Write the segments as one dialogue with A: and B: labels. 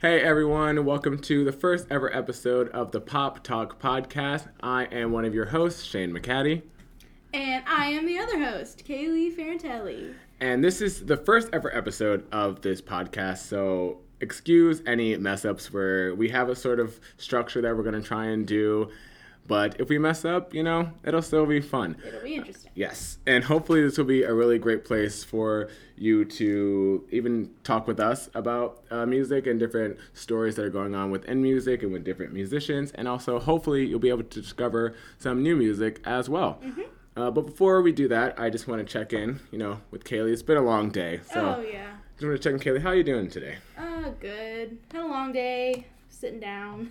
A: Hey everyone, welcome to the first ever episode of the Pop Talk Podcast. I am one of your hosts, Shayne McCaddy.
B: And I am the other host, Kayleigh Farantelli.
A: And this is the first ever episode of this podcast, so excuse any mess ups where we have a sort of structure that we're going to try and do. But if we mess up, you know, it'll still be fun.
B: It'll be interesting.
A: Yes. And hopefully, this will be a really great place for you to even talk with us about uh, music and different stories that are going on within music and with different musicians. And also, hopefully, you'll be able to discover some new music as well.
B: Mm-hmm.
A: Uh, but before we do that, I just want to check in, you know, with Kayleigh. It's been a long day. So
B: oh, yeah.
A: just want to check in, Kayleigh. How are you doing today?
B: Uh, good. Had a long day, sitting down.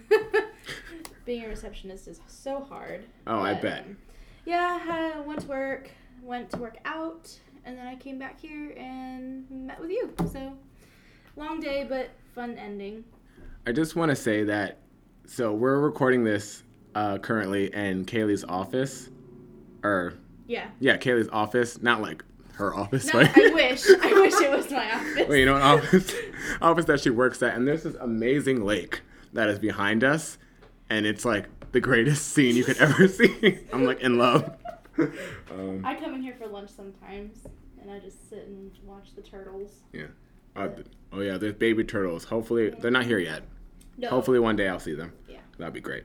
B: Being a receptionist is so hard.
A: Oh, I bet.
B: um, yeah, I went to work, went to work out, and then I came back here and met with you. So, long day, but fun ending.
A: I just want to say that so we're recording this uh, currently in Kayleigh's office, or
B: Yeah.
A: yeah, Kayleigh's office, not like her office.
B: No, I wish. I wish it was my office.
A: Wait, you know, an office, office that she works at, and there's this amazing lake that is behind us, and it's like the greatest scene you could ever see. I'm like in love. um,
B: I come in here for lunch sometimes, and I just sit and watch the turtles.
A: yeah. Uh, oh yeah, there's baby turtles. Hopefully they're not here yet.
B: No.
A: Hopefully one day I'll see them.
B: Yeah.
A: That'd be great.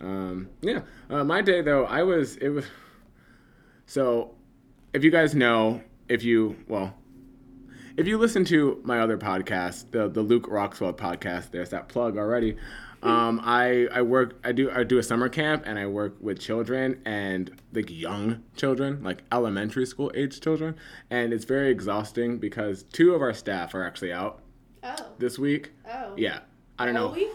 A: Um, yeah. Uh, my day though, I was it was. So, if you guys know, if you well, if you listen to my other podcast, the the Luke Roxwell podcast, there's that plug already. Um, I I work I do I do a summer camp and I work with children and like young children, like elementary school age children, and it's very exhausting because two of our staff are actually out
B: Oh.
A: this week.
B: Oh.
A: Yeah, I don't know.
B: All
A: know
B: week?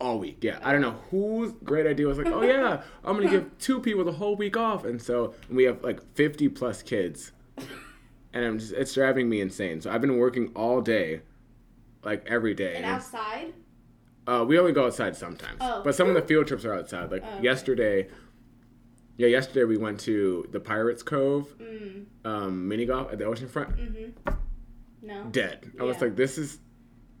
A: all week. Yeah, I don't know whose great idea was like, oh yeah, I'm gonna give two people the whole week off, and so we have like 50 plus kids, and I'm just it's driving me insane. So I've been working all day, like every day.
B: And outside?
A: Uh, we only go outside sometimes,
B: Oh.
A: but some of the field trips are outside. Like
B: Oh, okay.
A: yesterday, yeah, yesterday we went to the Pirates Cove
B: Mm.
A: um, mini golf at the oceanfront.
B: Mm-hmm. No.
A: Dead. I was like, this is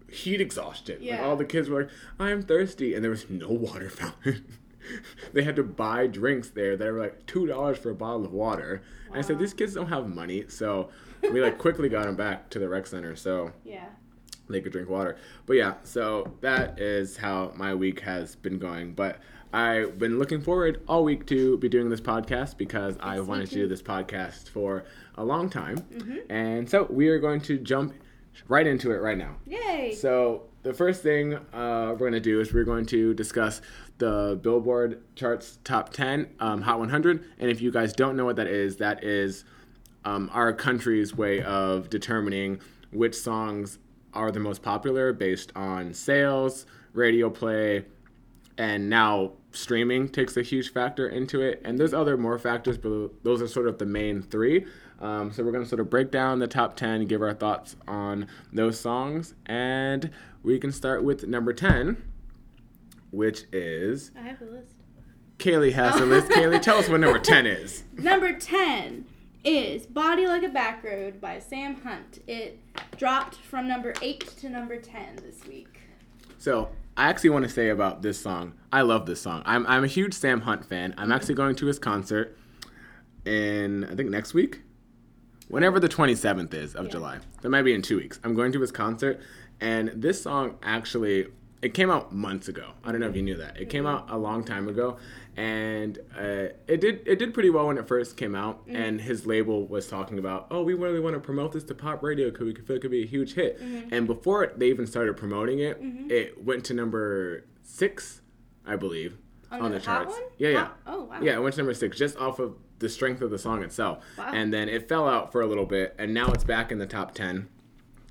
A: heat exhaustion. Like
B: Yeah.
A: all the kids were like, I'm thirsty, and there was no water fountain. they had to buy drinks there that were like two dollars for a bottle of water. And I said, these kids don't have money, so we like quickly got them back to the rec center so
B: Yeah.
A: they could drink water. But yeah, so that is how my week has been going. But I've been looking forward all week to be doing this podcast because I
B: Yes,
A: wanted to do this podcast for a long time.
B: Mm-hmm.
A: And so we are going to jump right into it right now.
B: Yay.
A: So the first thing uh, we're going to do is we're going to discuss the Billboard charts top 10 um, Hot 100. And if you guys don't know what that is, that is um, our country's way of determining which songs are the most popular based on sales, radio play, and now streaming takes a huge factor into it. And there's other more factors, but those are sort of the main three. Um, so we're going to sort of break down the top 10, give our thoughts on those songs, and we can start with number 10, which is
B: I have the list.
A: Kayleigh has the list. Kayleigh, tell us what number 10 is.
B: Number 10 is Body Like a Back Road by Sam Hunt. It dropped from number 8 to number 10 this week.
A: So I actually want to say about this song. I love this song. I'm I'm a huge Sam Hunt fan. I'm actually going to his concert in I think next week, whenever the 27th is of
B: Yeah.
A: July. That might be in two weeks. I'm going to his concert, and this song actually it came out months ago. I don't know if you knew that. It came out a long time ago, and uh, it did it did pretty well when it first came out. Mm-hmm. And his label was talking about, oh, we really want to promote this to pop radio because we feel it could be a huge hit. Mm-hmm. And before they even started promoting it, mm-hmm. it went to number six, I believe,
B: On,
A: on
B: the,
A: the charts.
B: one?
A: Yeah, yeah.
B: Oh, wow.
A: Yeah, it went to number six just off of the strength of the song itself.
B: Wow.
A: And then it fell out for a little bit, and now it's back in the top 10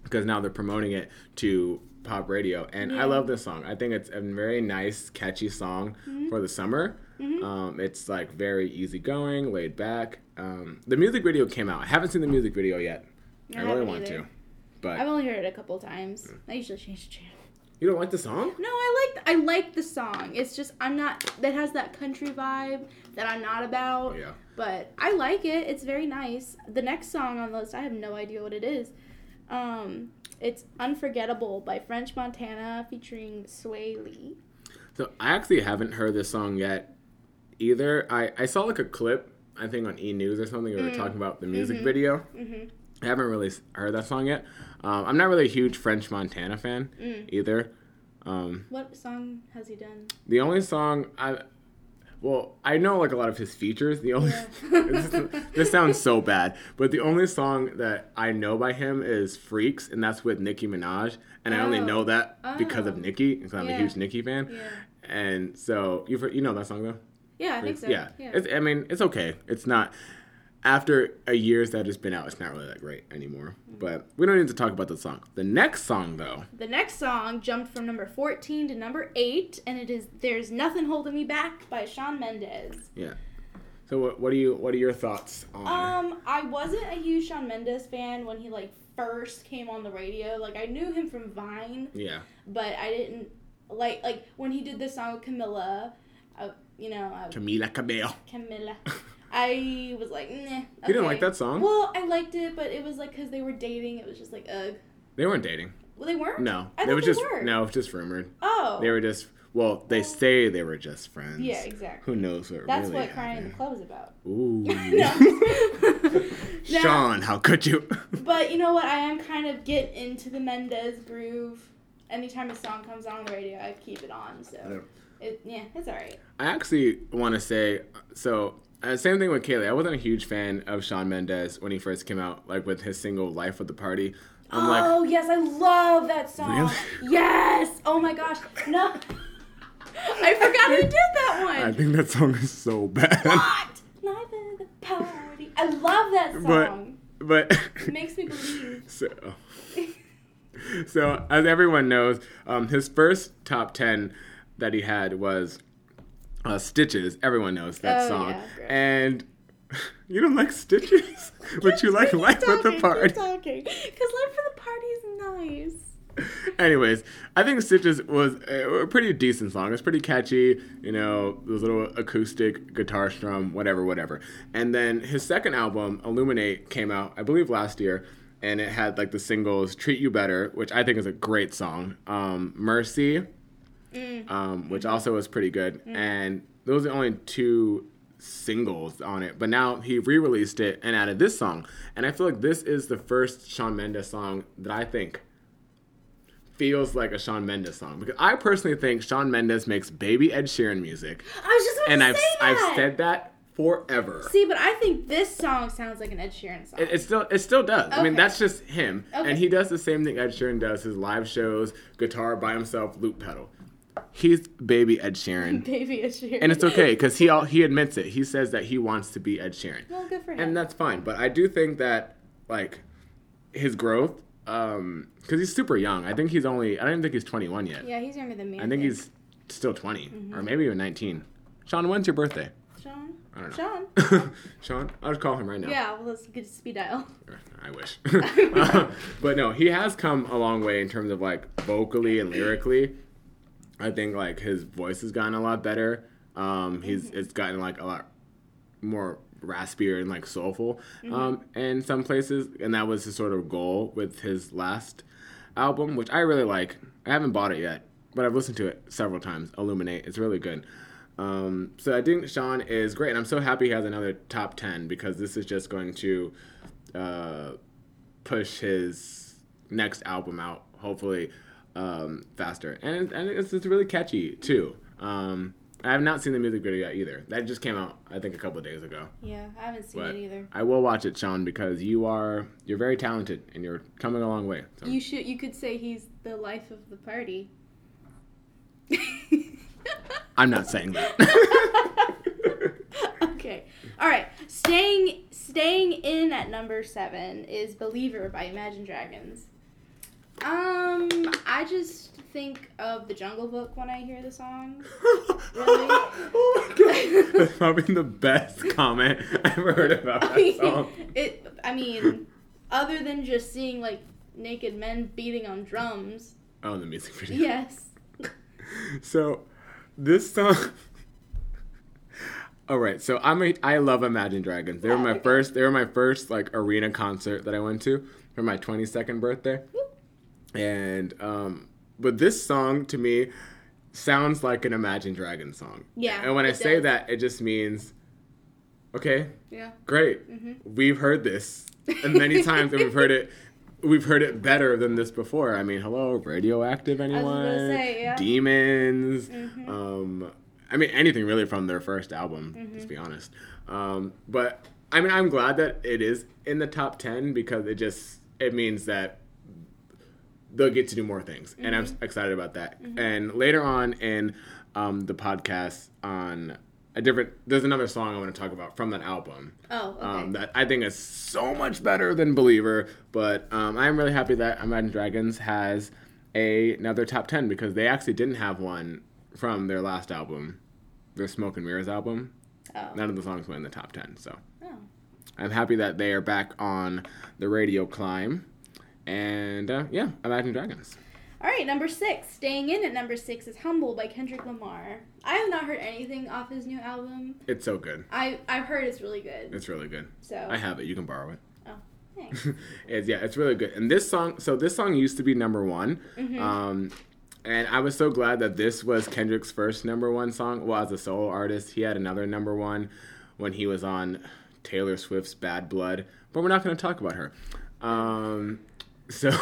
A: because now they're promoting it to pop radio. And
B: Yeah.
A: I love this song. I think it's a very nice, catchy song
B: Mm-hmm.
A: for the summer. Um, it's like very easygoing, laid back. Um, the music video came out. I haven't seen the music video yet. I,
B: I
A: really want
B: either.
A: to. But
B: I've only heard it a couple times. I usually change the channel.
A: you don't like the song?
B: No, I like I like the song. It's just I'm not that has that country vibe that I'm not about.
A: Yeah.
B: But I like it. It's very nice. The next song on the list, I have no idea what it is. Um, It's Unforgettable by French Montana featuring Swae Lee.
A: So I actually haven't heard this song yet either. I, I saw like a clip, I think on E News or something, they were talking about the music video.
B: Mm-hmm.
A: I haven't really heard that song yet. Um, I'm not really a huge French Montana fan
B: Mm.
A: either. Um,
B: What song has he done?
A: the only song I, well, I know like a lot of his features. The only this, this sounds so bad, but the only song that I know by him is "Freaks," and that's with Nicki Minaj, and I only
B: Oh.
A: know that because of
B: Oh.
A: Nicki, because I'm
B: Yeah.
A: a huge Nicki fan.
B: Yeah.
A: And so you you know that song though.
B: Yeah, I think so.
A: Yeah,
B: Yeah.
A: It's, I mean it's okay. It's not after a years that it's been out. It's not really that great anymore. But we don't need to talk about the song. The next song though,
B: The next song jumped from number 14 to number 8, and it is There's Nothing Holding Me Back by Shawn Mendes.
A: yeah. So what, what are you what are your thoughts on?
B: Um, I wasn't a huge Shawn Mendes fan when he like first came on the radio. Like I knew him from Vine,
A: yeah,
B: but I didn't like like when he did this song with Camila. Uh, you know, uh,
A: Camila Cabello.
B: Camila. I was like, nah.
A: You didn't like that song?
B: Well, I liked it, but it was like because they were dating. It was just like, ugh.
A: They weren't dating.
B: Well, they weren't.
A: No,
B: I
A: they
B: thought
A: was
B: they
A: just
B: were.
A: no, it was just rumored.
B: Oh.
A: They were just well, they oh. say they were just friends.
B: Yeah, exactly.
A: Who knows what
B: That's
A: really
B: what crying in the club is about.
A: Ooh. Shawn, how could you?
B: But you know what? I am kind of get into the Mendes groove. Anytime a song comes on the radio, I keep it on. So, it, yeah, it's all right.
A: I actually want to say so. Uh, same thing with Kayleigh. I wasn't a huge fan of Shawn Mendes when he first came out, like with his single "Life of the Party." I'm like,
B: oh yes, I love that song.
A: Really?
B: Yes. Oh my gosh. No. I forgot he did that one.
A: I think that song is so bad.
B: what? Life of the party. I love that
A: But
B: song.
A: but
B: it makes me believe.
A: so so as everyone knows, um, his first top ten that he had was uh, "Stitches." Everyone knows that
B: Oh,
A: song,
B: yeah,
A: and you don't like Stitches, but you like Life of the
B: talking,
A: Party.
B: Talking. Because Life of the Party is nice.
A: Anyways, I think Stitches was a a pretty decent song. It's pretty catchy, you know, those little acoustic guitar strum, whatever, whatever. And then his second album, Illuminate, came out, I believe, last year, and it had like the singles "Treat You Better," which I think is a great song, um, "Mercy," Mm. um, which mm-hmm. also was pretty good, mm. and those are only two singles on it. But now he re-released it and added this song, and I feel like this is the first Shawn Mendes song that I think feels like a Shawn Mendes song because I personally think Shawn Mendes makes baby Ed Sheeran music,
B: I was just
A: and
B: to
A: I've
B: say that.
A: I've said that forever.
B: See, but I think this song sounds like an Ed Sheeran song.
A: It, it still it still does. I mean that's just him,
B: Okay.
A: and he does the same thing Ed Sheeran does. His live shows, guitar by himself, loop pedal. He's baby Ed Sheeran,
B: Baby Ed Sheeran.
A: and it's okay because he all, he admits it. He says that he wants to be Ed Sheeran.
B: Well, good for him.
A: and that's fine. But I do think that like his growth, um, because he's super young. I think he's only. I don't even think he's 21 yet.
B: yeah, he's younger than me.
A: I think he's still 20 or maybe even 19. Shawn, when's your birthday?
B: Shawn.
A: I don't know.
B: Shawn.
A: Shawn, I'll just call him right now.
B: Yeah, well, let's get speed dial.
A: I wish. but no, he has come a long way in terms of like vocally and lyrically. I think like his voice has gotten a lot better. Um, he's it's gotten like a lot more raspier and like soulful um, in some places, and that was his sort of goal with his last album, which I really like. I haven't bought it yet, but I've listened to it several times. Illuminate, it's really good. Um, so I think Shawn is great, and I'm so happy he has another top ten because this is just going to uh, push his next album out, hopefully um, faster. And and it's, it's really catchy too. Um, I have not seen the music video yet either. That just came out, I think, a couple of days ago.
B: Yeah, I haven't seen
A: But
B: it either.
A: I will watch it, Shawn, because you are you're very talented and you're coming a long way. So.
B: You should. You could say he's the life of the party.
A: I'm not saying that.
B: okay. All right. Staying staying in at number seven is "Believer" by Imagine Dragons. Um, I just think of the Jungle Book when I hear the song. Really?
A: oh my god. That's probably the best comment I've ever heard about
B: I
A: that
B: mean,
A: song.
B: it. I mean, other than just seeing like naked men beating on drums.
A: Oh, the music video.
B: Yes.
A: So, this song. All right, so I'm a, I love Imagine Dragons. They were my first. They were my first like arena concert that I went to for my 22nd birthday. And um, but this song to me sounds like an Imagine Dragons song.
B: Yeah,
A: And when I say
B: does.
A: that, it just means, okay,
B: Yeah.
A: great.
B: Mm-hmm.
A: We've heard this and many times, and we've heard it. We've heard it better than this before. I mean, hello, radioactive anyone?
B: say, yeah.
A: Demons.
B: Mhm.
A: Um, I mean, anything really from their first album.
B: Mm-hmm.
A: Let's be honest. Um, but I mean, I'm glad that it is in the top ten because it just it means that they'll get to do more things, and I'm
B: Mm-hmm.
A: excited about that. And later on in um, the podcast on a different, there's another song I want to talk about from that album
B: Oh, okay.
A: um, that I think is so much better than Believer. But um, I'm really happy that Imagine Dragons has a, another top 10 because they actually didn't have one from their last album, their Smoke and Mirrors album.
B: oh.
A: None of the songs went in the top 10. So
B: oh.
A: I'm happy that they are back on the radio climb. And uh, yeah, Imagine Dragons.
B: All right, number six. Staying in at number six is "Humble" by Kendrick Lamar. I have not heard anything off his new album.
A: It's so good.
B: I I've heard it's really good.
A: It's really good.
B: So
A: I have it. You can borrow it.
B: Oh, thanks.
A: it's yeah, it's really good. And this song, so this song used to be number one,
B: Mm-hmm.
A: um, and I was so glad that this was Kendrick's first number one song. Well, as a solo artist, he had another number one when he was on Taylor Swift's "Bad Blood," but we're not going to talk about her. Um, so,
B: I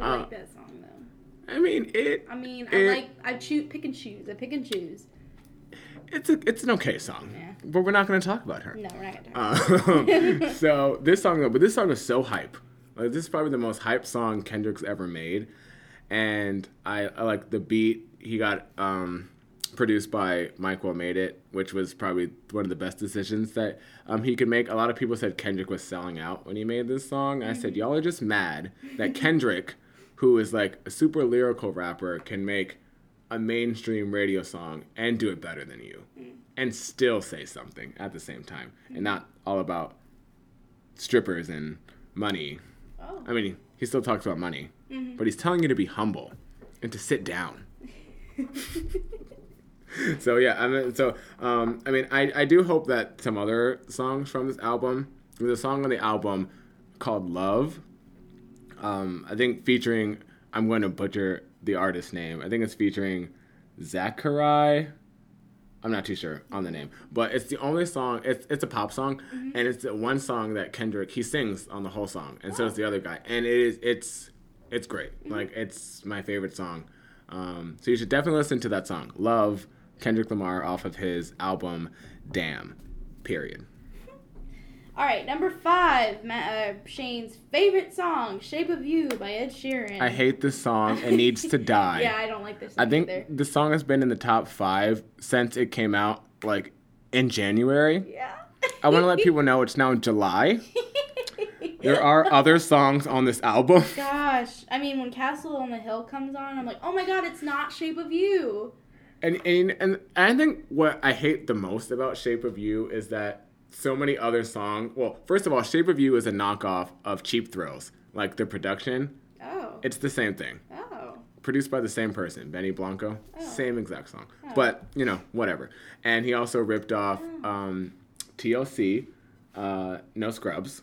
A: uh,
B: like that song though.
A: I mean, it
B: I mean, I like I choose pick and choose. I pick and choose.
A: it's a it's an okay song,
B: Yeah.
A: but we're not going to talk about her.
B: No, we're not gonna talk.
A: Um, so this song, though, but this song is so hype. Like this is probably the most hype song Kendrick's ever made, and I, I like the beat. He got um, produced by Mike Will Made It, which was probably one of the best decisions that um, he could make. A lot of people said Kendrick was selling out when he made this song. I said mm-hmm. y'all are just mad that Kendrick, who is like a super lyrical rapper, can make a mainstream radio song and do it better than you mm. and still say something at the same time and mm-hmm. not all about strippers and money.
B: Oh.
A: I mean, he still talks about money, mm-hmm. but he's telling you to be humble and to sit down. So yeah, I mean, so um, I mean, I, I do hope that some other songs from this album, there's a song on the album called "Love." Um, I think featuring, I'm going to butcher the artist name. I think it's featuring Zacari. I'm not too sure on the name, but it's the only song. It's it's a pop song, and it's the one song that Kendrick he sings on the whole song, and so does the other guy, and it is it's it's great. Like it's my favorite song. Um, so you should definitely listen to that song, "Love," Kendrick Lamar off of his album "Damn." Period.
B: All right, number five, Ma- uh, Shayne's favorite song, "Shape of You" by Ed Sheeran.
A: I hate this song. It needs to die.
B: yeah, I don't like this.
A: I think
B: either.
A: the song has been in the top five since it came out, like in January.
B: Yeah.
A: I want to let people know it's now July. There are other songs on this album.
B: Gosh, I mean, when Castle on the Hill comes on, I'm like, oh my god, it's not Shape of You.
A: And, and and I think what I hate the most about Shape of You is that so many other songs. Well, first of all, Shape of You is a knockoff of Cheap Thrills. Like the production,
B: Oh.
A: it's the same thing.
B: oh.
A: Produced by the same person, Benny Blanco.
B: Oh.
A: Same exact song.
B: Oh.
A: But, you know, whatever. And he also ripped off um, TLC, uh, No Scrubs.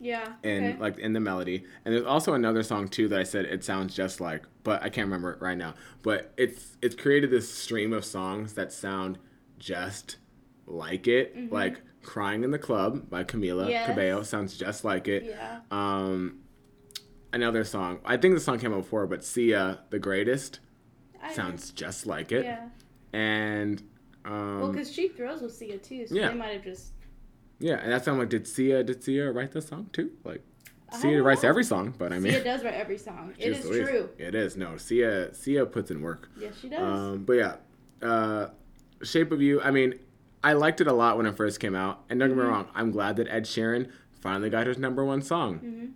B: Yeah.
A: And
B: okay.
A: like in the melody. And there's also another song too that I said it sounds just like, but I can't remember it right now. But it's it's created this stream of songs that sound just like it, like "Crying in the Club" by Camila
B: Mm-hmm. Yes.
A: Cabello sounds just like it.
B: Yeah.
A: Um, another song, I think the song came out before, but "Sia the Greatest"
B: I-
A: sounds just like it.
B: Yeah.
A: And um,
B: Well, because Cheap Thrills was Sia too, so
A: Yeah.
B: they might have just.
A: Yeah, and that sound like did Sia did Sia write the song too? Like Sia writes every song, but I mean.
B: Sia does write every song. It is true.
A: It is. No, Sia Sia puts in work.
B: Yes, she does.
A: Um, but yeah, uh, Shape of You. I mean, I liked it a lot when it first came out, and don't get me
B: Mm-hmm.
A: wrong, I'm glad that Ed Sheeran finally got his number one song.
B: Mhm.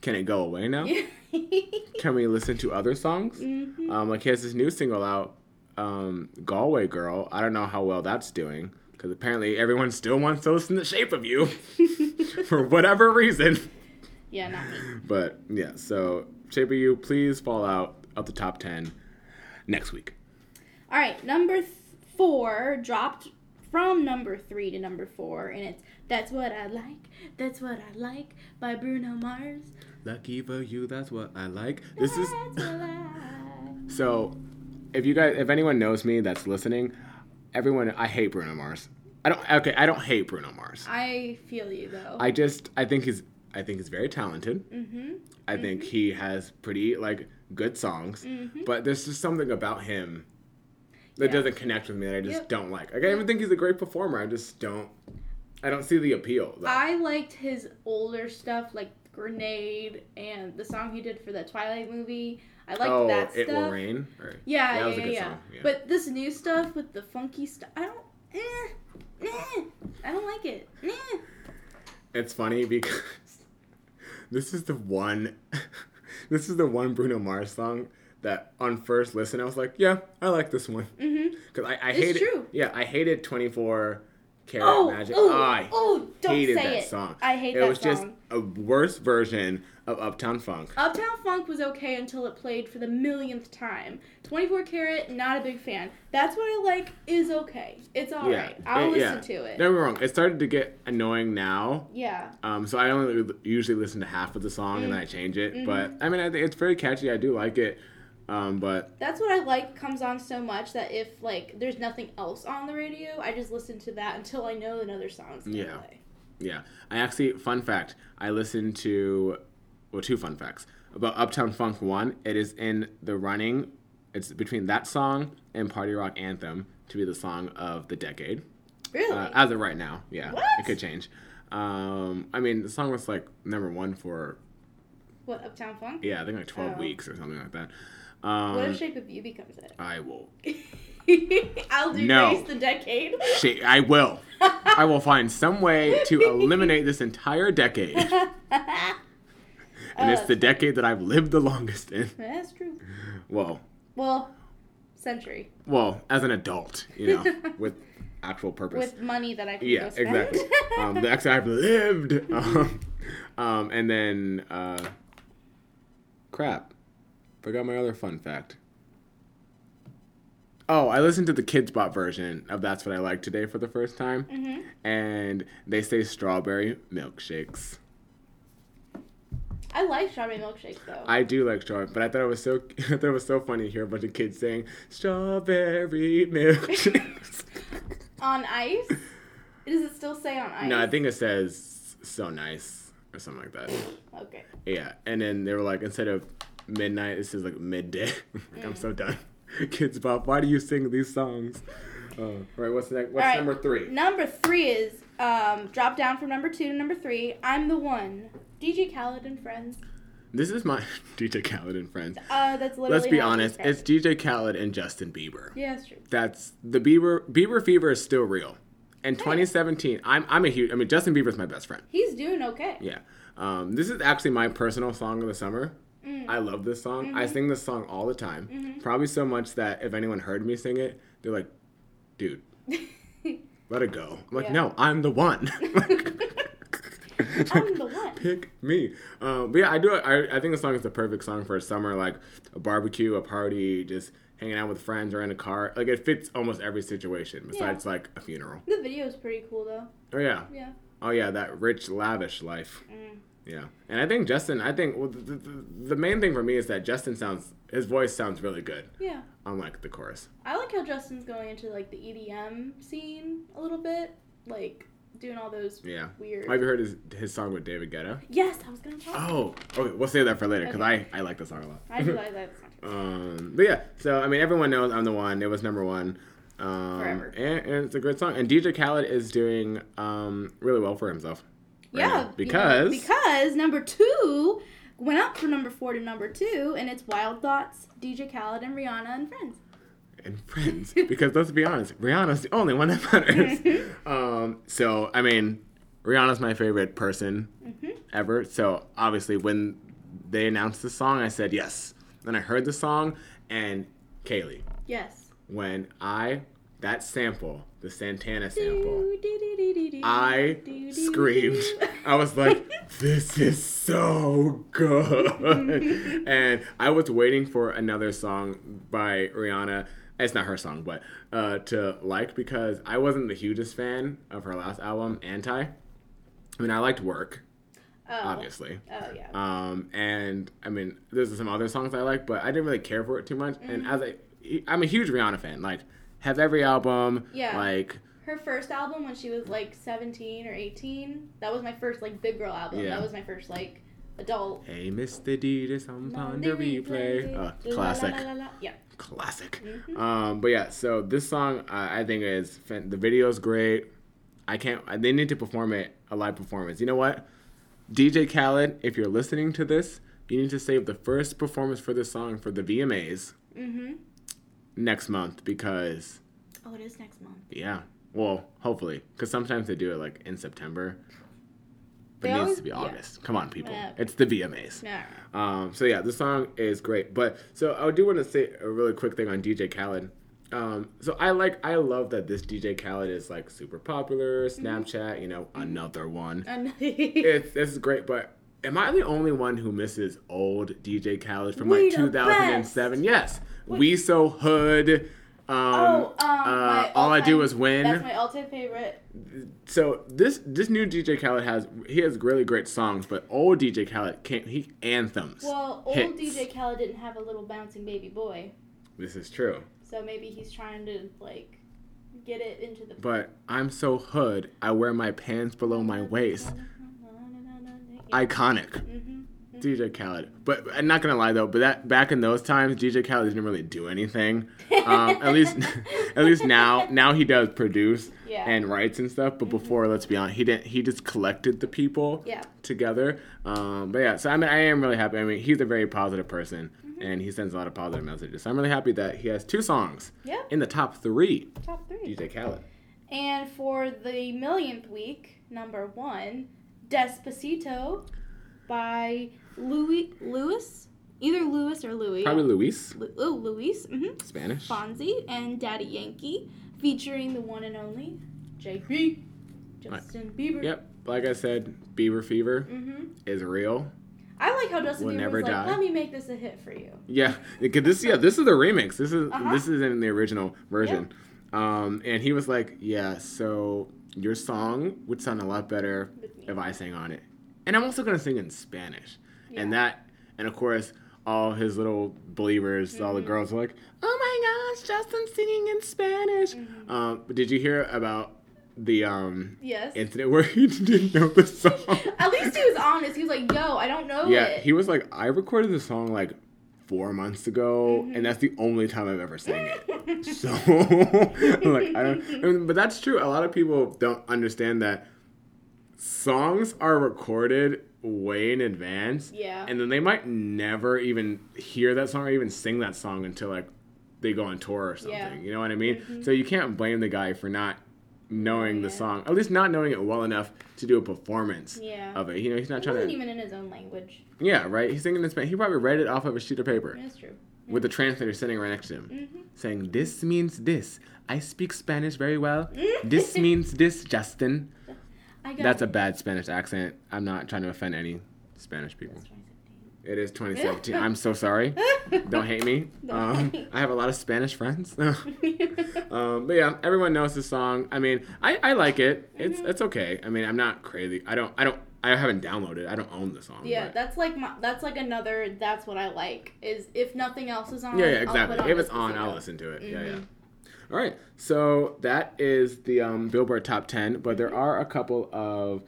A: Can it go away now?
B: mm-hmm.
A: Can we listen to other songs? Um, like he has this new single out, um, Galway Girl. I don't know how well that's doing because apparently everyone still wants to listen to Shape of You for whatever reason.
B: yeah, not me.
A: But yeah, so Shape of You, please fall out of the top ten next week.
B: All right, number th- four dropped from number three to number four, and it's "That's What I Like." That's what I like by Bruno Mars.
A: Lucky for you, that's what I like. This is
B: like.
A: so. If you guys, if anyone knows me that's listening, everyone, I hate Bruno Mars. I don't. Okay, I don't hate Bruno Mars.
B: I feel you though.
A: I just, I think he's, I think he's very talented.
B: mm-hmm.
A: I think he has pretty like good songs, Mhm. but there's just something about him that
B: Yeah.
A: doesn't connect with me that I just
B: Yep.
A: don't like. Like I even think he's a great performer. I just don't. I don't see the appeal. though.
B: I liked his older stuff like Grenade and the song he did for the Twilight movie. I liked
A: oh,
B: that
A: it will
B: stuff.
A: rain. Or-
B: Yeah,
A: that
B: yeah,
A: a
B: yeah,
A: good
B: yeah.
A: song, yeah.
B: But this new stuff with the funky stuff, I don't. Eh, eh, I don't like it. Eh.
A: It's funny because this is the one. this is the one Bruno Mars song that on first listen I was like, yeah, I like this one
B: Mm-hmm.
A: because I, I
B: It's
A: hated.
B: true.
A: Yeah, I hated Twenty Four Karat
B: Oh,
A: Magic.
B: oh,
A: I
B: oh, don't
A: hated
B: say
A: that
B: it.
A: song.
B: I hate
A: it
B: that
A: was just a worse version of Uptown Funk.
B: Uptown Funk was okay until it played for the millionth time. 24 Karat, not a big fan. That's what I like is okay. It's alright. I'll
A: it-
B: listen
A: yeah.
B: to it.
A: Don't get wrong. It started to get annoying now.
B: Yeah.
A: Um, so I only usually listen to half of the song and then I change it. But I mean, I think it's very catchy. I do like it. Um, but
B: That's what I like comes on so much that if like there's nothing else on the radio, I just listen to that until I know another song's gonna
A: Yeah.
B: play.
A: yeah, I actually fun fact. I listened to well, two fun facts about Uptown Funk. One, it is in the running. It's between that song and Party Rock Anthem to be the song of the decade.
B: Really?
A: Uh, as of right now, yeah,
B: What?
A: it could change. Um, I mean, the song was like number one for
B: what Uptown Funk?
A: yeah, I think like twelve
B: Oh.
A: weeks or something like that. Um,
B: What if Shape of You becomes it?
A: I will.
B: I'll do
A: No.
B: The Decade.
A: I will. I will find some way to eliminate this entire decade. And it's
B: Uh,
A: the decade that I've lived the longest in.
B: That's true.
A: Well,
B: Well, century
A: well, as an adult, you know, with actual purpose.
B: with money that I can
A: yeah,
B: go spend.
A: exactly. um, the actually I've lived. Um, um, and then, uh, crap. Forgot my other fun fact. Oh, I listened to the Kidz Bop version of That's What I Like Today for the first time.
B: Mhm.
A: And they say strawberry milkshakes.
B: I like strawberry milkshake though.
A: I do like strawberry, but I thought it was so I thought it was so funny to hear a bunch of kids saying strawberry milkshake
B: on ice. Does it still say on ice?
A: no, I think it says so nice or something like that.
B: Okay.
A: Yeah, and then they were like, instead of midnight, this is like midday. like, I'm so done. Kidz Bop, why do you sing these songs? Uh, right, what's next? What's
B: right.
A: number three?
B: Number three is um, drop down from number two to number three. I'm the one. DJ Khaled and friends.
A: This is my DJ Khaled and friends.
B: Uh, that's literally.
A: Let's be honest, it's. DJ Khaled and Justin Bieber.
B: Yeah, it's true.
A: That's the Bieber Bieber fever is still real. In 2017, I'm I'm a huge. I mean, Justin Bieber's my best friend.
B: He's doing okay.
A: Yeah. Um, this is actually my personal song of the summer.
B: Mm.
A: I love this song.
B: Mm-hmm.
A: I sing this song all the time. Probably so much that if anyone heard me sing it, they're like, dude, let it go. I'm like,
B: Yeah.
A: no, I'm the one.
B: I'm the one.
A: Pick me. Um, but yeah, I do. I, I think the song is the perfect song for a summer, like a barbecue, a party, just hanging out with friends or in a car. Like it fits almost every situation besides like a funeral.
B: The video is pretty cool though.
A: Oh yeah.
B: Yeah.
A: Oh yeah, that rich, lavish life.
B: Mm.
A: Yeah, and I think Justin. I think well, the, the, the main thing for me is that Justin sounds. His voice sounds really good,
B: Yeah.
A: unlike the chorus.
B: I like how Justin's going into like the EDM scene a little bit, like doing all those
A: Yeah.
B: weird.
A: Have you heard his his song with David Guetta?
B: Yes, I was gonna talk.
A: Oh, okay. We'll save that for later because
B: Okay.
A: I I like the song a lot.
B: I do like that song.
A: Um, but yeah, so I mean, everyone knows I'm the one. It was number one. Um,
B: Forever.
A: And, and it's a great song. And DJ Khaled is doing um, really well for himself. right
B: Yeah,
A: now.
B: you know,
A: because
B: because number two went up from number four to number two, and it's Wild Thoughts, DJ Khaled, and Rihanna and Friends.
A: And friends. because let's be honest, Rihanna's the only one that matters. um, so I mean, Rihanna's my favorite person
B: Mhm.
A: ever. So obviously, when they announced the song, I said yes. Then I heard the song, and Kayleigh,
B: Yes.
A: when I that sample, the Santana sample. I screamed. I was like, this is so good. and I was waiting for another song by Rihanna it's not her song, but uh, to like because I wasn't the hugest fan of her last album, Anti. I mean, I liked Work,
B: Oh.
A: obviously.
B: Oh yeah.
A: Um, and I mean, there's some other songs I like, but I didn't really care for it too much. And as I, I'm a huge Rihanna fan. Like, have every album.
B: Yeah.
A: Like,
B: Her first album when she was like 17 or 18, that was my first like big girl album.
A: Yeah.
B: That was my first like adult.
A: hey, Mr. D, this I'm on the replay. Uh,
B: La, la,
A: classic.
B: la, la, la. Yeah.
A: classic.
B: Mhm.
A: Um, but yeah, so this song uh, I think is fan- the is great. I can't. They need to perform it a live performance. You know what, DJ Khaled, if you're listening to this, you need to save the first performance for this song for the VMAs
B: mm-hmm.
A: next month because
B: Oh, it is next month.
A: yeah, well, hopefully, because sometimes they do it like in September. But it needs to be
B: yeah.
A: August. Come on, people.
B: Yeah.
A: It's the VMAs.
B: No.
A: Um, so yeah, the song is great. But so I do want to say a really quick thing on DJ Khaled. Um, so I like, I love that this DJ Khaled is like super popular.
B: Mm-hmm.
A: Snapchat, you know, another one. It's this is great, but am I the only one who misses old DJ Khaled from
B: We
A: like
B: the
A: 2007? Yes, we so hood. Um,
B: oh, um,
A: uh, all I do is win
B: That's my all-time favorite.
A: so this this new DJ Khaled has he has really great songs, but old DJ Khaled can't he anthems.
B: Well, old
A: hits.
B: DJ Khaled didn't have a little bouncing baby boy,
A: This is true.
B: so maybe he's trying to like get it into the.
A: But I'm so hood. I wear my pants below my waist. Iconic.
B: hmm
A: DJ Khaled. But I'm not gonna lie though, but that back in those times, DJ Khaled didn't really do anything. Um, at least, at least now, now he does produce
B: Yeah.
A: and writes and stuff. But before, let's be honest, he didn't. He just collected the people
B: Yeah.
A: together. Um, but yeah, so I mean, I am really happy. I mean, he's a very positive person, and he sends a lot of positive messages. So I'm really happy that he has two songs
B: Yeah.
A: in the top three.
B: Top three.
A: DJ Khaled.
B: And for the millionth week, number one, Despacito by Louis Lewis, either Lewis or Louis.
A: Probably Luis,
B: Lu- oh, Luis. Mm-hmm.
A: Spanish.
B: Fonsi and Daddy Yankee, featuring the one and only JB, Justin Bieber.
A: Yep. Like I said, Bieber Fever
B: Mm-hmm.
A: is real.
B: I like how Justin
A: Will
B: Bieber
A: never
B: was like, "Let me make this a hit for you."
A: Yeah, because this yeah this is the remix. This is
B: Uh-huh.
A: this is in the original version. Um, and he was like, yeah, so your song would sound a lot better if I sang on it, and I'm also gonna sing in Spanish, and that and of course all his little believers, all the
B: Mhm.
A: girls were like, oh my gosh, Justin singing in Spanish.
B: Mhm.
A: Um, but did you hear about the um
B: Yes.
A: incident where he didn't know the song?
B: At least he was honest. He was like, "Yo, I don't know
A: Yeah,
B: it."
A: he was like, I recorded the song like four months ago,
B: Mhm.
A: and that's the only time I've ever sang it. So, like, I don't. I mean, but that's true. A lot of people don't understand that songs are recorded way in advance,
B: yeah.
A: and then they might never even hear that song or even sing that song until like they go on tour or something.
B: Yeah.
A: You know what I mean?
B: Mhm.
A: So you can't blame the guy for not knowing the song, at least not knowing it well enough to do a performance
B: yeah.
A: of it. You know, he's not
B: It
A: trying
B: wasn't
A: to.
B: even in his own language.
A: Yeah, right. He's singing in Spanish. He probably read it off of a sheet of paper
B: That's true.
A: with the translator sitting right next to him,
B: Mm-hmm.
A: saying, "This means this. I speak Spanish very well. This means this, Justin." That's a bad Spanish accent. I'm not trying to offend any Spanish people. It is 2017. I'm so sorry. Don't hate me. Um. I have a lot of Spanish friends. um, but yeah, everyone knows the song. I mean, I, I like it. It's
B: Mm-hmm.
A: it's okay. I mean, I'm not crazy. I don't I don't I haven't downloaded. I don't own the song.
B: yeah,
A: but-
B: that's like my, that's like another. That's what I like. Is if nothing else is on.
A: Yeah, yeah, exactly. If it's on, I'll listen to it. Yeah, yeah. All right. So that is the um, Billboard Top 10, but there are a couple of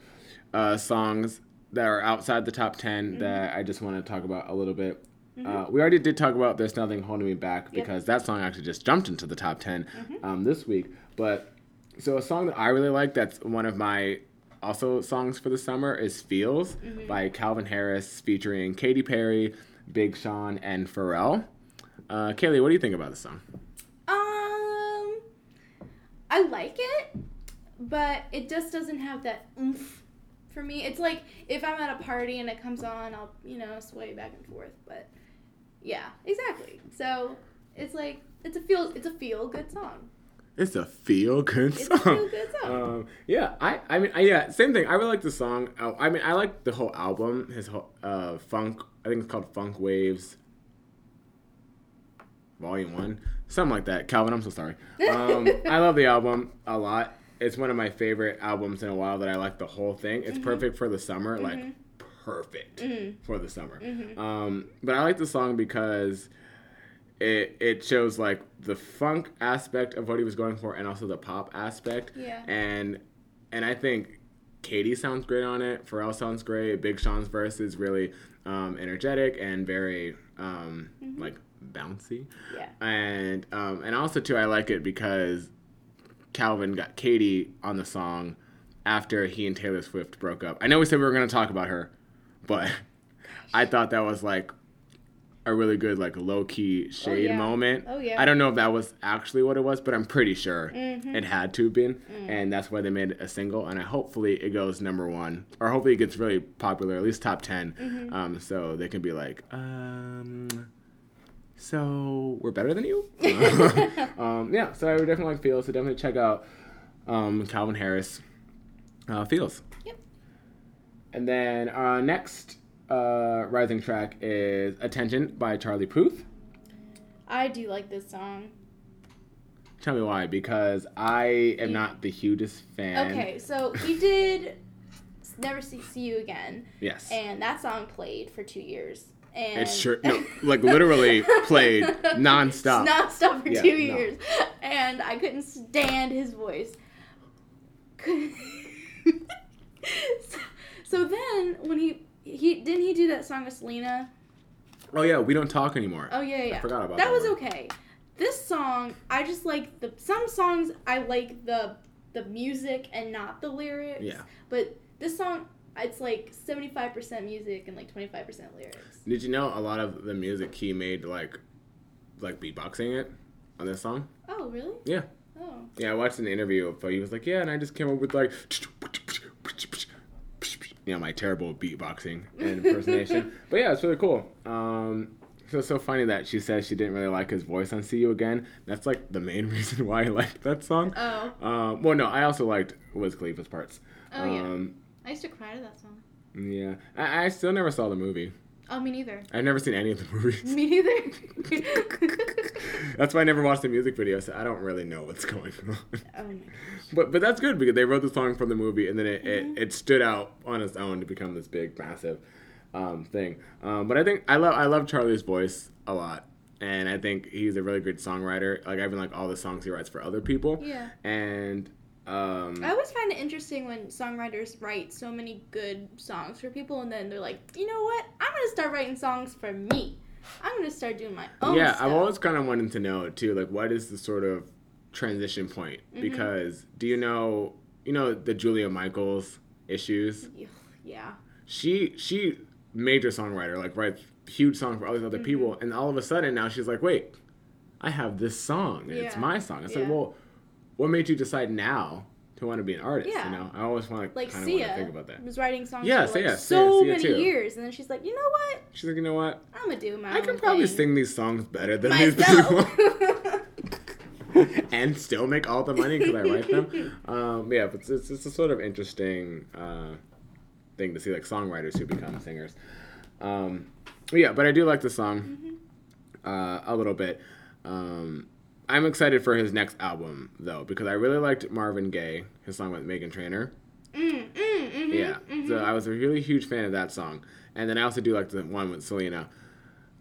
A: uh, songs that are outside the top 10
B: Mm-hmm.
A: that I just want to talk about a little bit. Uh, we already did talk about There's Nothing Holding Me Back
B: Yep.
A: because that song actually just jumped into the top 10
B: Mm-hmm.
A: um, this week. But so a song that I really like that's one of my also songs for the summer is Feels
B: Mm-hmm.
A: by Calvin Harris featuring Katy Perry, Big Sean, and Pharrell. Uh, Kayleigh, what do you think about the song?
B: I like it, but it just doesn't have that oomph for me. It's like if I'm at a party and it comes on, I'll you know sway back and forth. But yeah, exactly. So it's like it's a feel it's a feel good song.
A: It's a feel good
B: It's
A: song.
B: a feel good song.
A: Um, yeah, I, I mean, I, yeah, same thing. I really like the song. Uh, I mean, I like the whole album. His whole uh, funk. I think it's called Funk Waves. Volume One, something like that. Calvin, I'm so sorry. Um, I love the album a lot. It's one of my favorite albums in a while that I like the whole thing. It's perfect for the summer, like perfect for the summer. Um, but I like the song because it it shows like the funk aspect of what he was going for and also the pop aspect.
B: Yeah.
A: And and I think Katy sounds great on it. Pharrell sounds great. Big Sean's verse is really um, energetic and very um, like bouncy.
B: Yeah.
A: And um, and also too, I like it because Calvin got Katy on the song after he and Taylor Swift broke up. I know we said we were going to talk about her, but I thought that was like a really good like low key shade
B: yeah.
A: moment.
B: Oh, yeah.
A: I don't know if that was actually what it was, but I'm pretty sure
B: Mm-hmm.
A: it had to have been,
B: Mm.
A: and that's why they made it a single. And I hopefully it goes number one, or hopefully it gets really popular, at least top 10
B: Mm-hmm.
A: um, so they can be like, um, so we're better than you. um, yeah, so I would definitely like Feels. So definitely check out um, Calvin Harris uh, Feels.
B: Yep.
A: And then our next uh, rising track is Attention by Charlie Puth.
B: I do like this song.
A: Tell me why, because I am
B: You-
A: not the hugest fan.
B: Okay, so he did Never See, See You Again,
A: Yes.
B: and that song played for two years. And
A: It's sure, no, like literally played nonstop.
B: nonstop for
A: Yeah,
B: two
A: no.
B: years, and I couldn't stand his voice. Couldn't- so, so then when he he didn't he do that song with Selena?
A: Oh yeah, we don't talk anymore.
B: Oh yeah, yeah.
A: forgot about
B: that.
A: that
B: was
A: one.
B: okay. This song, I just like the some songs I like the the music and not the lyrics.
A: Yeah.
B: But this song, it's like seventy five percent music and like twenty five percent lyrics.
A: Did you know a lot of the music he made like, like beatboxing it on this song?
B: Oh really?
A: Yeah.
B: Oh.
A: Yeah, I watched an interview, but he was like, "Yeah," and I just came up with like, you know, my terrible beatboxing and impersonation. but yeah, it's really cool. Um, so it's so funny that she says she didn't really like his voice on "See You Again." That's like the main reason why I liked that song.
B: Oh.
A: Um, well, no, I also liked Wiz Khalifa's parts.
B: Oh, yeah. I used to cry to that song.
A: yeah. I, I still never saw the movie.
B: Oh, me neither.
A: I've never seen any of the movies.
B: Me neither.
A: That's why I never watched the music video, so I don't really know what's going on.
B: oh my gosh.
A: But but that's good because they wrote the song from the movie and then it,
B: Mm-hmm.
A: it, it stood out on its own to become this big massive um, thing. Um, but I think I love I love Charlie's voice a lot, and I think he's a really good songwriter. Like I even like all the songs he writes for other people.
B: Yeah.
A: And um,
B: I always find it interesting when songwriters write so many good songs for people and then they're like, you know what? I'm gonna start writing songs for me. I'm gonna start doing my own
A: yeah,
B: stuff.
A: I've always kind of wanted to know too, like what is the sort of transition point?
B: Mm-hmm.
A: Because do you know you know the Julia Michaels issues?
B: Yeah.
A: she she major songwriter like writes huge songs for all these
B: Mm-hmm.
A: other people and all of a sudden now she's like wait i have this song and it's my song it's like well what made you decide now to want to be an artist
B: Yeah.
A: you know i always want to
B: Like
A: kind of to think about that
B: was writing songs
A: Yeah,
B: for like
A: Sia,
B: so
A: Sia, Sia
B: many
A: too.
B: years, and then she's like, you know what?
A: she's like you know what
B: I'm gonna do my own.
A: i can probably
B: thing.
A: sing these songs better than these
B: myself.
A: people and still make all the money because i write them um yeah but it's, it's a sort of interesting uh thing to see like songwriters who become singers um yeah but i do like the song uh, a little bit. Um, I'm excited for his next album though because I really liked Marvin Gaye, his song with Meghan Trainor.
B: Mm, mm, mhm,
A: Yeah,
B: mhm.
A: so I was a really huge fan of that song, and then I also do like the one with Selena.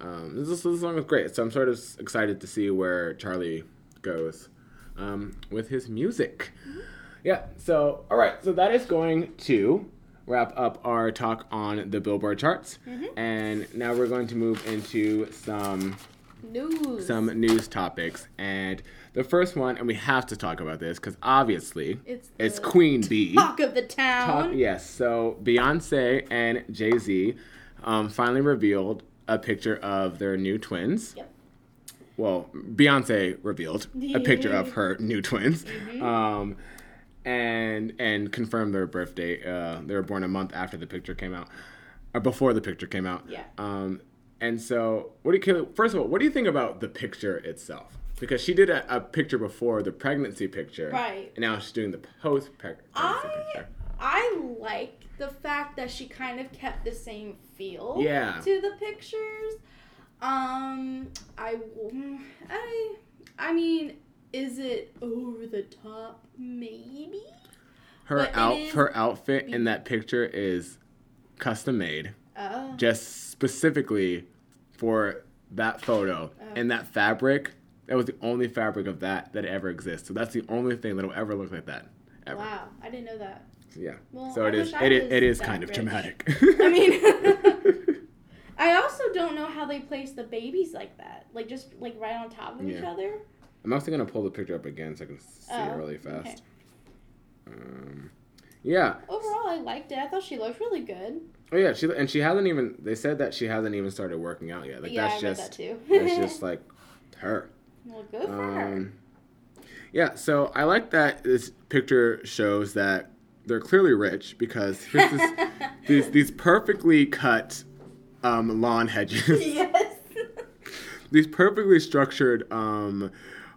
A: Um, this, this song was great, so I'm sort of excited to see where Charlie goes um, with his music. Yeah, so all right, so that is going to wrap up our talk on the Billboard charts, and now we're going to move into some
B: News.
A: some news topics. And the first one, and we have to talk about this because obviously
B: It's
A: it's Queen Bee.
B: talk of the town.
A: Talk- yes, so Beyonce and Jay Z um, finally revealed a picture of their new twins.
B: Yep.
A: Well, Beyonce revealed a picture of her new twins.
B: Mm-hmm.
A: Um, and and confirmed their birthday. Uh, they were born a month after the picture came out, or before the picture came out.
B: Yeah.
A: Um, and so, what do you first of all, what do you think about the picture itself? Because she did a, a picture before the pregnancy picture,
B: Right.
A: And now she's doing the post pregnancy
B: I
A: picture.
B: I like the fact that she kind of kept the same feel
A: Yeah.
B: to the pictures. Um, I, I, I mean, is it over the top? Maybe.
A: Her out her outfit in that picture is custom made,
B: Oh.
A: just specifically for that photo
B: Oh.
A: and that fabric. That was the only fabric of that that ever exists. So that's the only thing that'll ever look like that. Ever.
B: Wow, I didn't know that.
A: Yeah.
B: Well,
A: so
B: I
A: it is. It is. It is kind of
B: rich.
A: dramatic.
B: I mean, I also don't know how they place the babies like that. Like just like right on top of each other.
A: I'm also gonna pull the picture up again so I can see it
B: Oh,
A: really fast.
B: okay.
A: Um, yeah.
B: Overall, I liked it. I thought she looked really good.
A: Oh yeah. She and she hasn't even. They said that she hasn't even started working out yet. Like
B: yeah,
A: that's
B: I
A: just
B: that too.
A: that's just like her.
B: well, good for her.
A: Um, yeah. So I like that this picture shows that they're clearly rich because here's this, these these perfectly cut um, lawn hedges.
B: yes.
A: these perfectly structured um,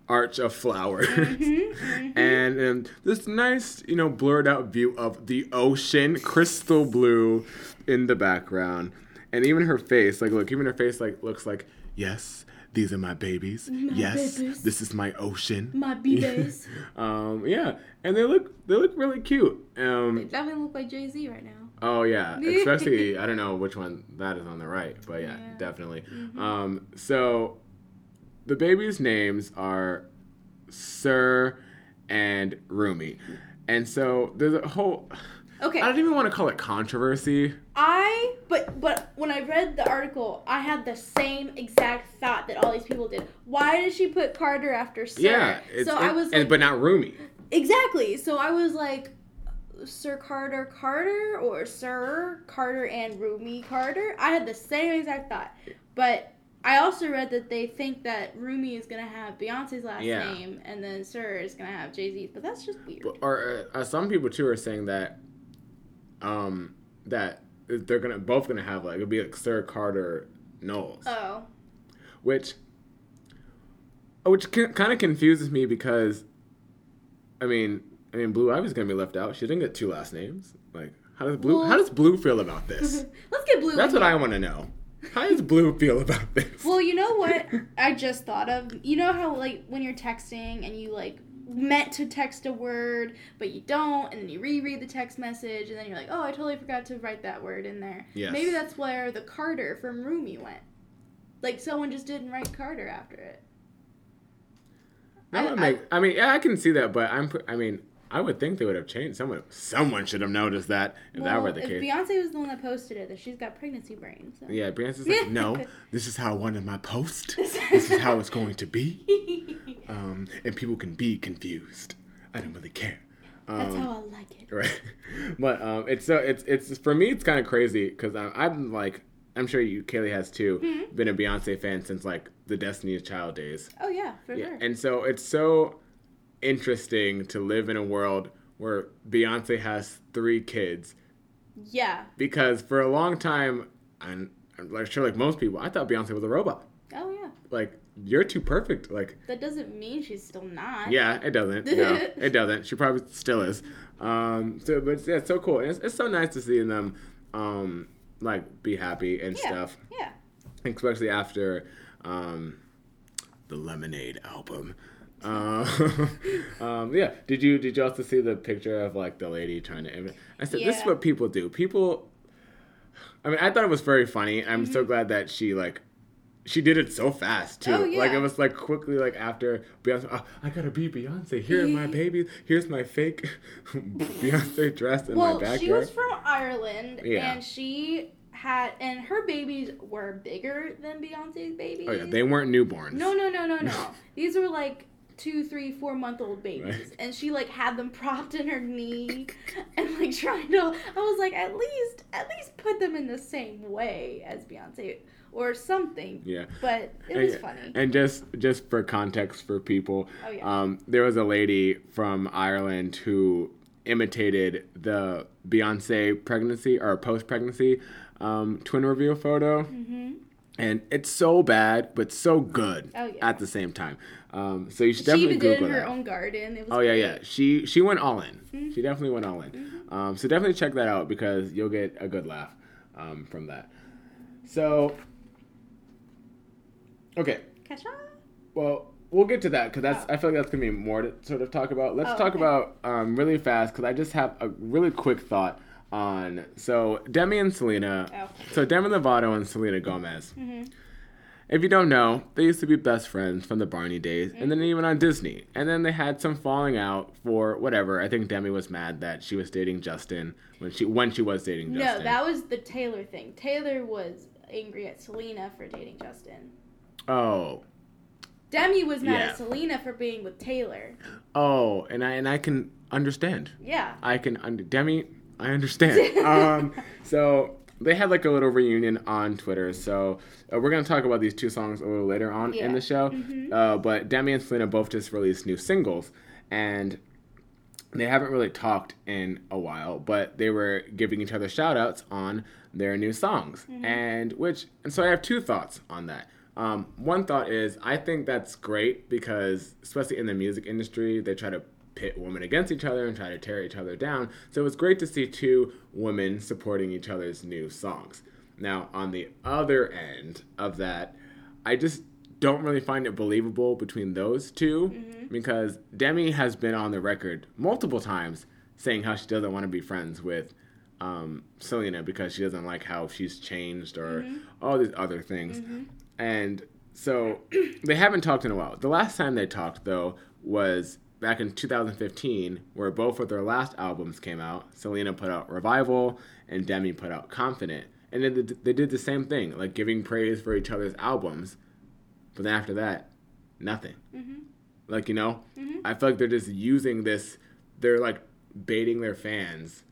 A: arch of flowers.
B: Mm-hmm,
A: And um, this nice, you know, blurred out view of the ocean, crystal blue in the background. And even her face, like, look, even her face, like, looks like, yes, these are my babies. yes,
B: babies.
A: this is my ocean.
B: My babies.
A: um, yeah, and they look, they look really cute. Um, they
B: Definitely look like Jay Z right now.
A: Oh yeah, especially I don't know which one that is on the right, but yeah,
B: Yeah. Mm-hmm.
A: definitely. Um, so the babies' names are Sir and Rumi, and so there's a whole.
B: Okay.
A: I don't even want to call it controversy.
B: I but but when I read the article, I had the same exact thought that all these people did. Why did she put Carter after Sir?
A: Yeah,
B: so I was
A: and,
B: like,
A: but not Rumi.
B: exactly. So I was like, Sir Carter Carter or Sir Carter and Rumi Carter. I had the same exact thought, but I also read that they think that Rumi is gonna have Beyonce's last
A: Yeah.
B: name, and then Sir is gonna have Jay Z. But that's just weird.
A: Or uh, some people too are saying that, um, that they're gonna both gonna have like it'll be like Sir Carter Knowles.
B: oh,
A: which which kind of confuses me because I mean, I mean Blue Ivy's to be left out. She didn't get two last names. Like how does Blue
B: Well-
A: how does Blue feel about this?
B: let's get Blue.
A: That's what
B: here.
A: I want to know. How does Blue feel about this?
B: Well, you know what I just thought of? You know how like when you're texting and you like meant to text a word but you don't and then you reread the text message and then you're like, "Oh, I totally forgot to write that word in there."
A: Yes.
B: Maybe that's where the Carter from Rumi went. Like someone just didn't write Carter after it.
A: That
B: I-
A: would make I mean, yeah, I can see that, but I'm I mean, I would think they would have changed. Someone someone should have noticed that if that were the
B: if
A: case.
B: Beyonce was the one that posted it, that she's got pregnancy brain. So.
A: yeah, Beyonce's like, "No, this is how I wanted my post. This is how it's going to be." Um, and people can be confused. I don't really care.
B: That's
A: Um,
B: how I like it.
A: right but um it's so it's it's for me it's kind of crazy because I'm, I'm like i'm sure you Kayleigh has too
B: Mm-hmm.
A: been a beyonce fan since like the destiny's child days
B: Oh yeah, for
A: yeah
B: sure.
A: and so it's so interesting to live in a world where beyonce has three kids
B: yeah.
A: because for a long time and I'm like sure like most people i thought beyonce was a robot
B: Oh yeah.
A: like you're too perfect like
B: That doesn't mean she's still not.
A: Yeah, it doesn't. No, it doesn't. She probably still is. Um, so, but yeah, it's so cool. And it's, it's so nice to see them, um, like be happy and
B: Yeah.
A: stuff,
B: Yeah.
A: especially after, um, the Lemonade album. Uh, um, yeah. Did you did you also see the picture of like the lady trying to? Im- I said this is what people do. People. I mean, I thought it was very funny. I'm so glad that she like. She did it so fast too.
B: Mm-hmm. Oh,
A: Like it was like quickly like after Beyonce. Oh, I gotta be Beyonce. Here are my babies. Here's my fake Beyonce dress in
B: well,
A: my backyard.
B: she was from Ireland,
A: Yeah.
B: and she had, and her babies were bigger than Beyonce's babies.
A: oh yeah, they weren't newborns.
B: No, no, no, no, no. These were like two, three, four month old babies,
A: Right.
B: and she like had them propped in her knee, and like trying to. I was like, at least, at least put them in the same way as Beyonce or something.
A: Yeah.
B: But it
A: And-
B: was funny.
A: And just just for context for people,
B: Oh, yeah.
A: um, there was a lady from Ireland who imitated the Beyonce pregnancy or post pregnancy um, twin reveal photo.
B: hmm
A: And it's so bad, but so good
B: Oh, yeah.
A: at the same time. Um, so you should
B: She
A: definitely
B: even
A: Google
B: her
A: that.
B: own garden. It was
A: Oh yeah,
B: great.
A: yeah. She she went all in.
B: Mhm.
A: She definitely went all in. Um, so definitely check that out because you'll get a good laugh um, from that. So Okay.
B: Kesha.
A: Well, we'll get to that because that's.
B: Oh.
A: I feel like that's gonna be more to sort of talk about. Let's
B: Oh,
A: talk
B: okay.
A: about um, really fast because I just have a really quick thought on so Demi and Selena.
B: Oh.
A: So Demi Lovato and Selena Gomez.
B: Mhm.
A: If you don't know, they used to be best friends from the Barney days, and then even on Disney. And then they had some falling out for whatever. I think Demi was mad that she was dating Justin when she when she was dating Justin.
B: No, that was the Taylor thing. Taylor was angry at Selena for dating Justin.
A: oh,
B: Demi was mad
A: Yeah.
B: at Selena for being with Taylor.
A: oh, and I and I can understand.
B: Yeah.
A: I can under Demi. I understand. um, so they had like a little reunion on Twitter. So uh, we're gonna talk about these two songs a little later on in the show.
B: Mhm.
A: Uh, but Demi and Selena both just released new singles, and they haven't really talked in a while. But they were giving each other shout outs on their new songs, and which and so I have two thoughts on that. Um, one thought is I think that's great because especially in the music industry, they try to pit women against each other and try to tear each other down. So it's great to see two women supporting each other's new songs. Now, on the other end of that, I just don't really find it believable between those 2 mm-hmm. because Demi has been on the record multiple times saying how she doesn't want to be friends with um, Selena because she doesn't like how she's changed or mm-hmm. all these other things. Mm-hmm. And so they haven't talked in a while. The last time they talked, though, was back in 2015, where both of their last albums came out. Selena put out Revival, and Demi put out Confident. And then they- they did the same thing, like giving praise for each other's albums. But then after that, nothing.
B: Mhm.
A: Like, you know,
B: Mhm.
A: I feel like they're just using this, they're like baiting their fans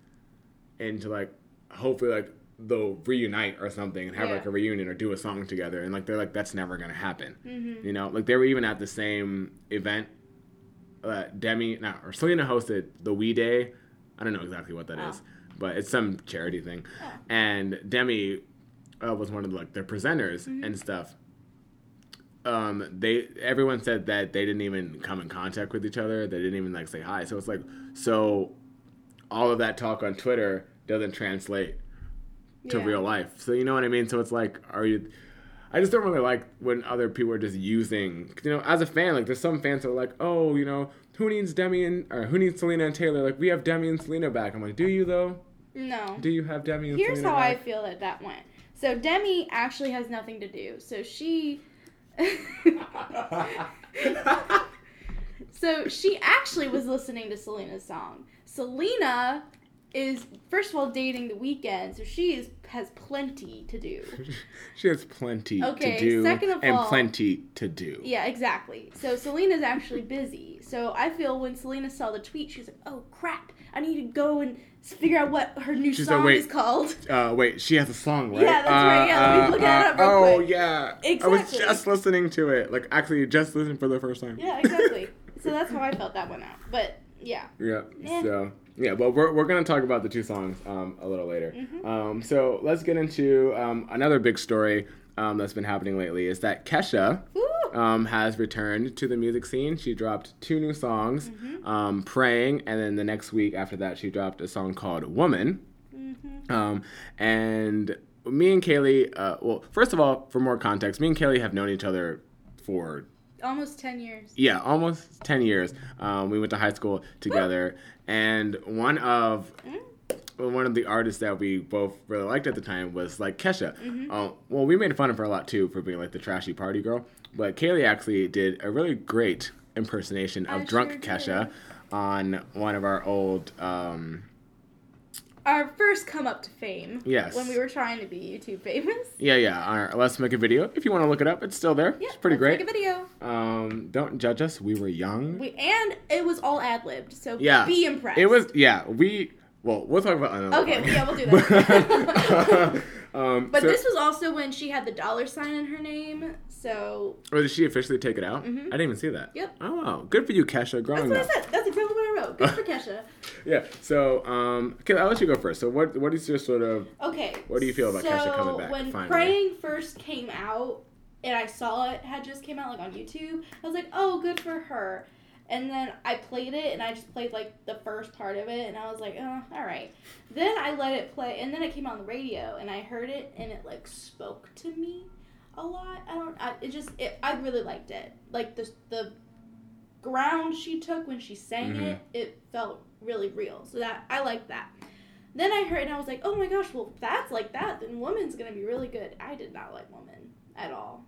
A: into like, hopefully, like, they'll reunite or something and have
B: Yeah.
A: like a reunion or do a song together. And like, they're like, that's never to happen.
B: Mhm.
A: You know, like they were even at the same event. Uh, Demi, no, or Selena hosted the We Day. I don't know exactly what that is,
B: Oh.
A: but it's some charity thing.
B: Oh.
A: And Demi uh, was one of the, like their presenters
B: Mhm.
A: and stuff. Um, they everyone said that they didn't even come in contact with each other. They didn't even like say hi. So it's like so, all of that talk on Twitter doesn't translate to
B: Yeah.
A: real life. So you know what I mean? So it's like, are you? I just don't really like when other people are just using, you know, as a fan, like there's some fans that are like, oh, you know, who needs Demi and or who needs Selena and Taylor? Like we have Demi and Selena back. I'm like, do you though?
B: No.
A: Do you have Demi and
B: Here's
A: Selena
B: how I feel that that went. So Demi actually has nothing to do. So she. so she actually was listening to Selena's song. Selena is first of all dating The Weeknd, so she is has plenty to do.
A: she has plenty
B: Okay,
A: to do
B: second of
A: and
B: all-
A: plenty to do.
B: Yeah, exactly. So Selena's actually busy. So I feel when Selena saw the tweet, she's like, "Oh crap! I need to go and figure out what her new
A: She's like,
B: song
A: "Wait,
B: is called."
A: Uh, wait, she has a song, right?
B: Yeah, that's right. Yeah, let me look it up real
A: oh,
B: quick.
A: yeah. I was just listening to it. Like, actually, just listening for the first time.
B: Yeah, exactly. so that's how I felt that went out. But yeah.
A: Yeah.
B: Eh.
A: So yeah, but we're we're gonna talk about the two songs um, a little later.
B: Mhm.
A: Um, so let's get into um, another big story um, that's been happening lately. Is that Kesha um, has returned to the music scene. She dropped two new songs,
B: Mhm.
A: um, "Praying," and then the next week after that, she dropped a song called "Woman."
B: Mhm.
A: Um, and me and Kayleigh, uh, well, first of all, for more context, me and Kayleigh have known each other for
B: Almost ten years.
A: yeah, almost 10 years. Um, we went to high school together. And one of
B: Mm.
A: one of the artists that we both really liked at the time was like Kesha.
B: Mhm.
A: Uh, well, we made fun of her a lot too for being like the trashy party girl. But Kayleigh actually did a really great impersonation of
B: I
A: drunk
B: sure
A: Kesha on one of our old. Um,
B: Our first come up to fame.
A: Yes.
B: When we were trying to be YouTube famous.
A: yeah, yeah, our Let's Make a Video. If you want to look it up, it's still there.
B: Yeah,
A: it's pretty
B: let's
A: great.
B: Make a video.
A: Um, don't judge us. We were young.
B: We and it was all ad libbed, so
A: Yeah.
B: be impressed.
A: It was yeah. We well, we'll talk about another.
B: Okay,
A: one.
B: yeah, we'll do that.
A: um,
B: But
A: so-
B: this was also when she had the dollar sign in her name, so
A: or did she officially take it out?
B: Mhm.
A: I didn't even see that.
B: Yep.
A: Oh wow, good for you, Kesha.
B: that's
A: Growing
B: what I
A: up.
B: said. That's exactly wrote. Good for Kesha.
A: Yeah. So um, okay, I'll let you go first. So what what is your sort of
B: Okay.
A: What do you feel about
B: so
A: Kesha coming back,
B: When
A: finally?
B: Praying first came out, and I saw it had just came out like on YouTube, I was like, oh, good for her. And then I played it, and I just played like the first part of it, and I was like, oh, all right. Then I let it play, and then it came on the radio, and I heard it, and it like spoke to me. a lot. I don't. I, it just. It, I really liked it. Like the the ground she took when she sang
A: Mhm.
B: it. It felt really real. So that I liked that. Then I heard and I was like, oh my gosh, well if that's like that, then Woman's gonna be really good. I did not like Woman at all.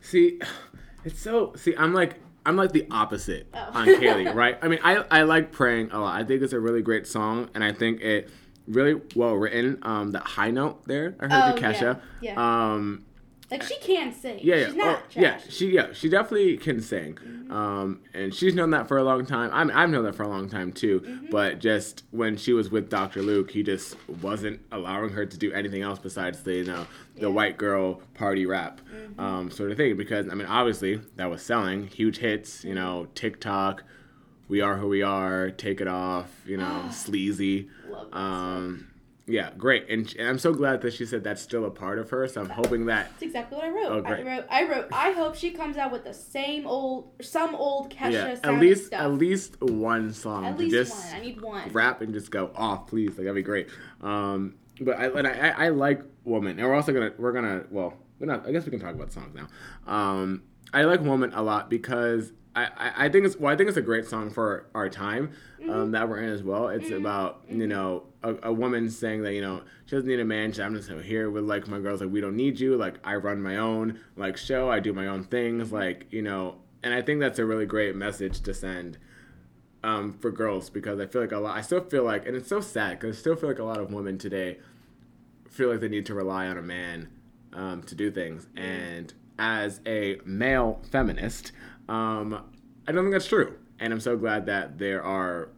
A: See, it's so. See, I'm like. I'm like the opposite
B: Oh.
A: on Kayleigh, right? I mean, I, I like praying a lot. I think it's a really great song, and I think it really well written. Um, that high note there, I heard
B: Oh,
A: you, Kesha.
B: yeah, yeah.
A: Um,
B: Like she can sing.
A: yeah, yeah,
B: She's not
A: oh, yeah. She, yeah, she definitely can sing.
B: Mm-hmm.
A: Um, and she's known that for a long time. I mean, I've known that for a long time too.
B: Mm-hmm.
A: But just when she was with Dr. Luke, he just wasn't allowing her to do anything else besides the, you know, the
B: Yeah. Mm-hmm.
A: white girl party rap, um, sort of thing. Because I mean, obviously that was selling huge hits. You know, TikTok, "We Are Who We Are," "Take It Off," you know, "Sleazy."
B: Love
A: Um, yeah, great. And, and I'm so glad that she said that's still a part of her. So I'm hoping that
B: That's exactly what I wrote.
A: Oh, great.
B: I wrote. I wrote. I hope she comes out with the same old, some old Kesha
A: yeah, at least
B: stuff.
A: at least one song
B: At least
A: just
B: one. I need one.
A: rap and just go off, please. Like that'd be great. Um, but I, and I I like Woman, and we're also gonna we're gonna well we're not. I guess we can talk about songs now. Um, I like Woman a lot because. I, I- think it's well. I think it's a great song for our time
B: Mm-hmm.
A: um, that we're in as well. It's about you know a, a woman saying that you know she doesn't need a man. She, I'm just here with like my girls. Like we don't need you. Like I run my own like show. I do my own things. Like you know, and I think that's a really great message to send um, for girls because I feel like a lot. I still feel like, and it's so sad because I still feel like a lot of women today feel like they need to rely on a man um, to do things. And as a male feminist, um, I don't think that's true. And I'm so glad that there are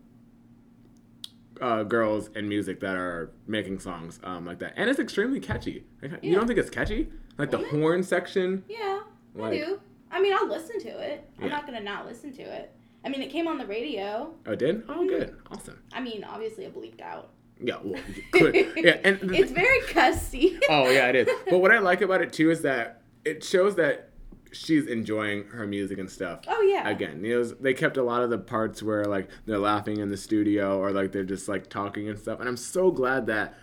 A: uh, girls in music that are making songs um, like that, and it's extremely catchy. Like, You
B: Yeah.
A: don't think it's catchy? Like the horn section.
B: Yeah,
A: Like-
B: I do. I mean, I'll listen to it. I'm
A: Yeah.
B: not gonna not listen to it. I mean, it came on the radio.
A: Oh, it did? Oh, good, awesome.
B: I mean, obviously, it bleeped out.
A: Yeah, well, could. yeah, and
B: it's very cussy.
A: Oh yeah, it is. But what I like about it too is that it shows that she's enjoying her music and stuff.
B: Oh yeah.
A: Again, you know, they kept a lot of the parts where like they're laughing in the studio or like they're just like talking and stuff. And I'm so glad that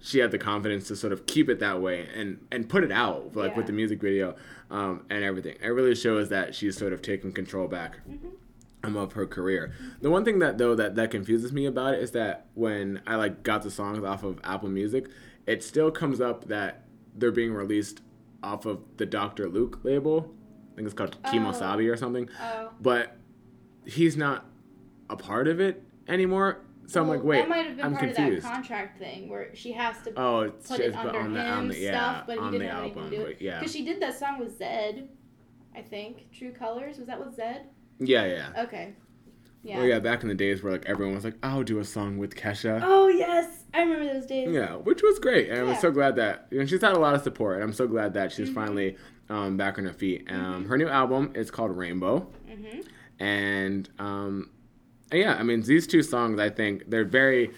A: she had the confidence to sort of keep it that way and and put it out like
B: Yeah.
A: with the music video um, and everything. It really shows that she's sort of taking control back um, of her career. The one thing that though that that confuses me about it is that when I like got the songs off of Apple Music, it still comes up that they're being released off of the Dr. Luke label. I think it's called Kemosabe oh. or something.
B: Oh.
A: But he's not a part of it anymore. So I'm like, wait,
B: that might have been
A: I'm
B: part
A: confused.
B: of that contract thing where she has to
A: Oh,
B: put it under
A: on the
B: him
A: on the yeah
B: stuff, but he
A: on
B: didn't
A: the
B: have anything
A: album,
B: to do with
A: but yeah,
B: Because she did that song with Zedd, I think. True Colors was that with Zedd?
A: yeah, yeah.
B: Okay. Yeah.
A: Well, yeah, back in the days where like everyone was like, I'll do a song with Kesha.
B: Oh yes, I remember those days.
A: Yeah, which was great, and I'm so glad that you know she's had a lot of support, and I'm so glad that she's
B: Mm-hmm.
A: finally um, back on her feet. Um, Her new album is called Rainbow,
B: hmm
A: and um, and yeah, I mean these two songs, I think they're very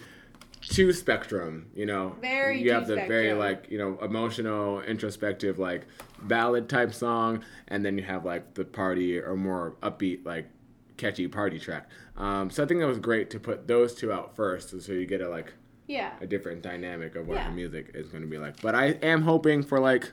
A: two spectrum. You know,
B: Very
A: you have the very like you know emotional, introspective like ballad type song, and then you have like the party or more upbeat like catchy party track. Um, so I think that was great to put those two out first, so you get a like
B: Yeah.
A: a different dynamic of what
B: Yeah.
A: her music is going to be like. But I am hoping for like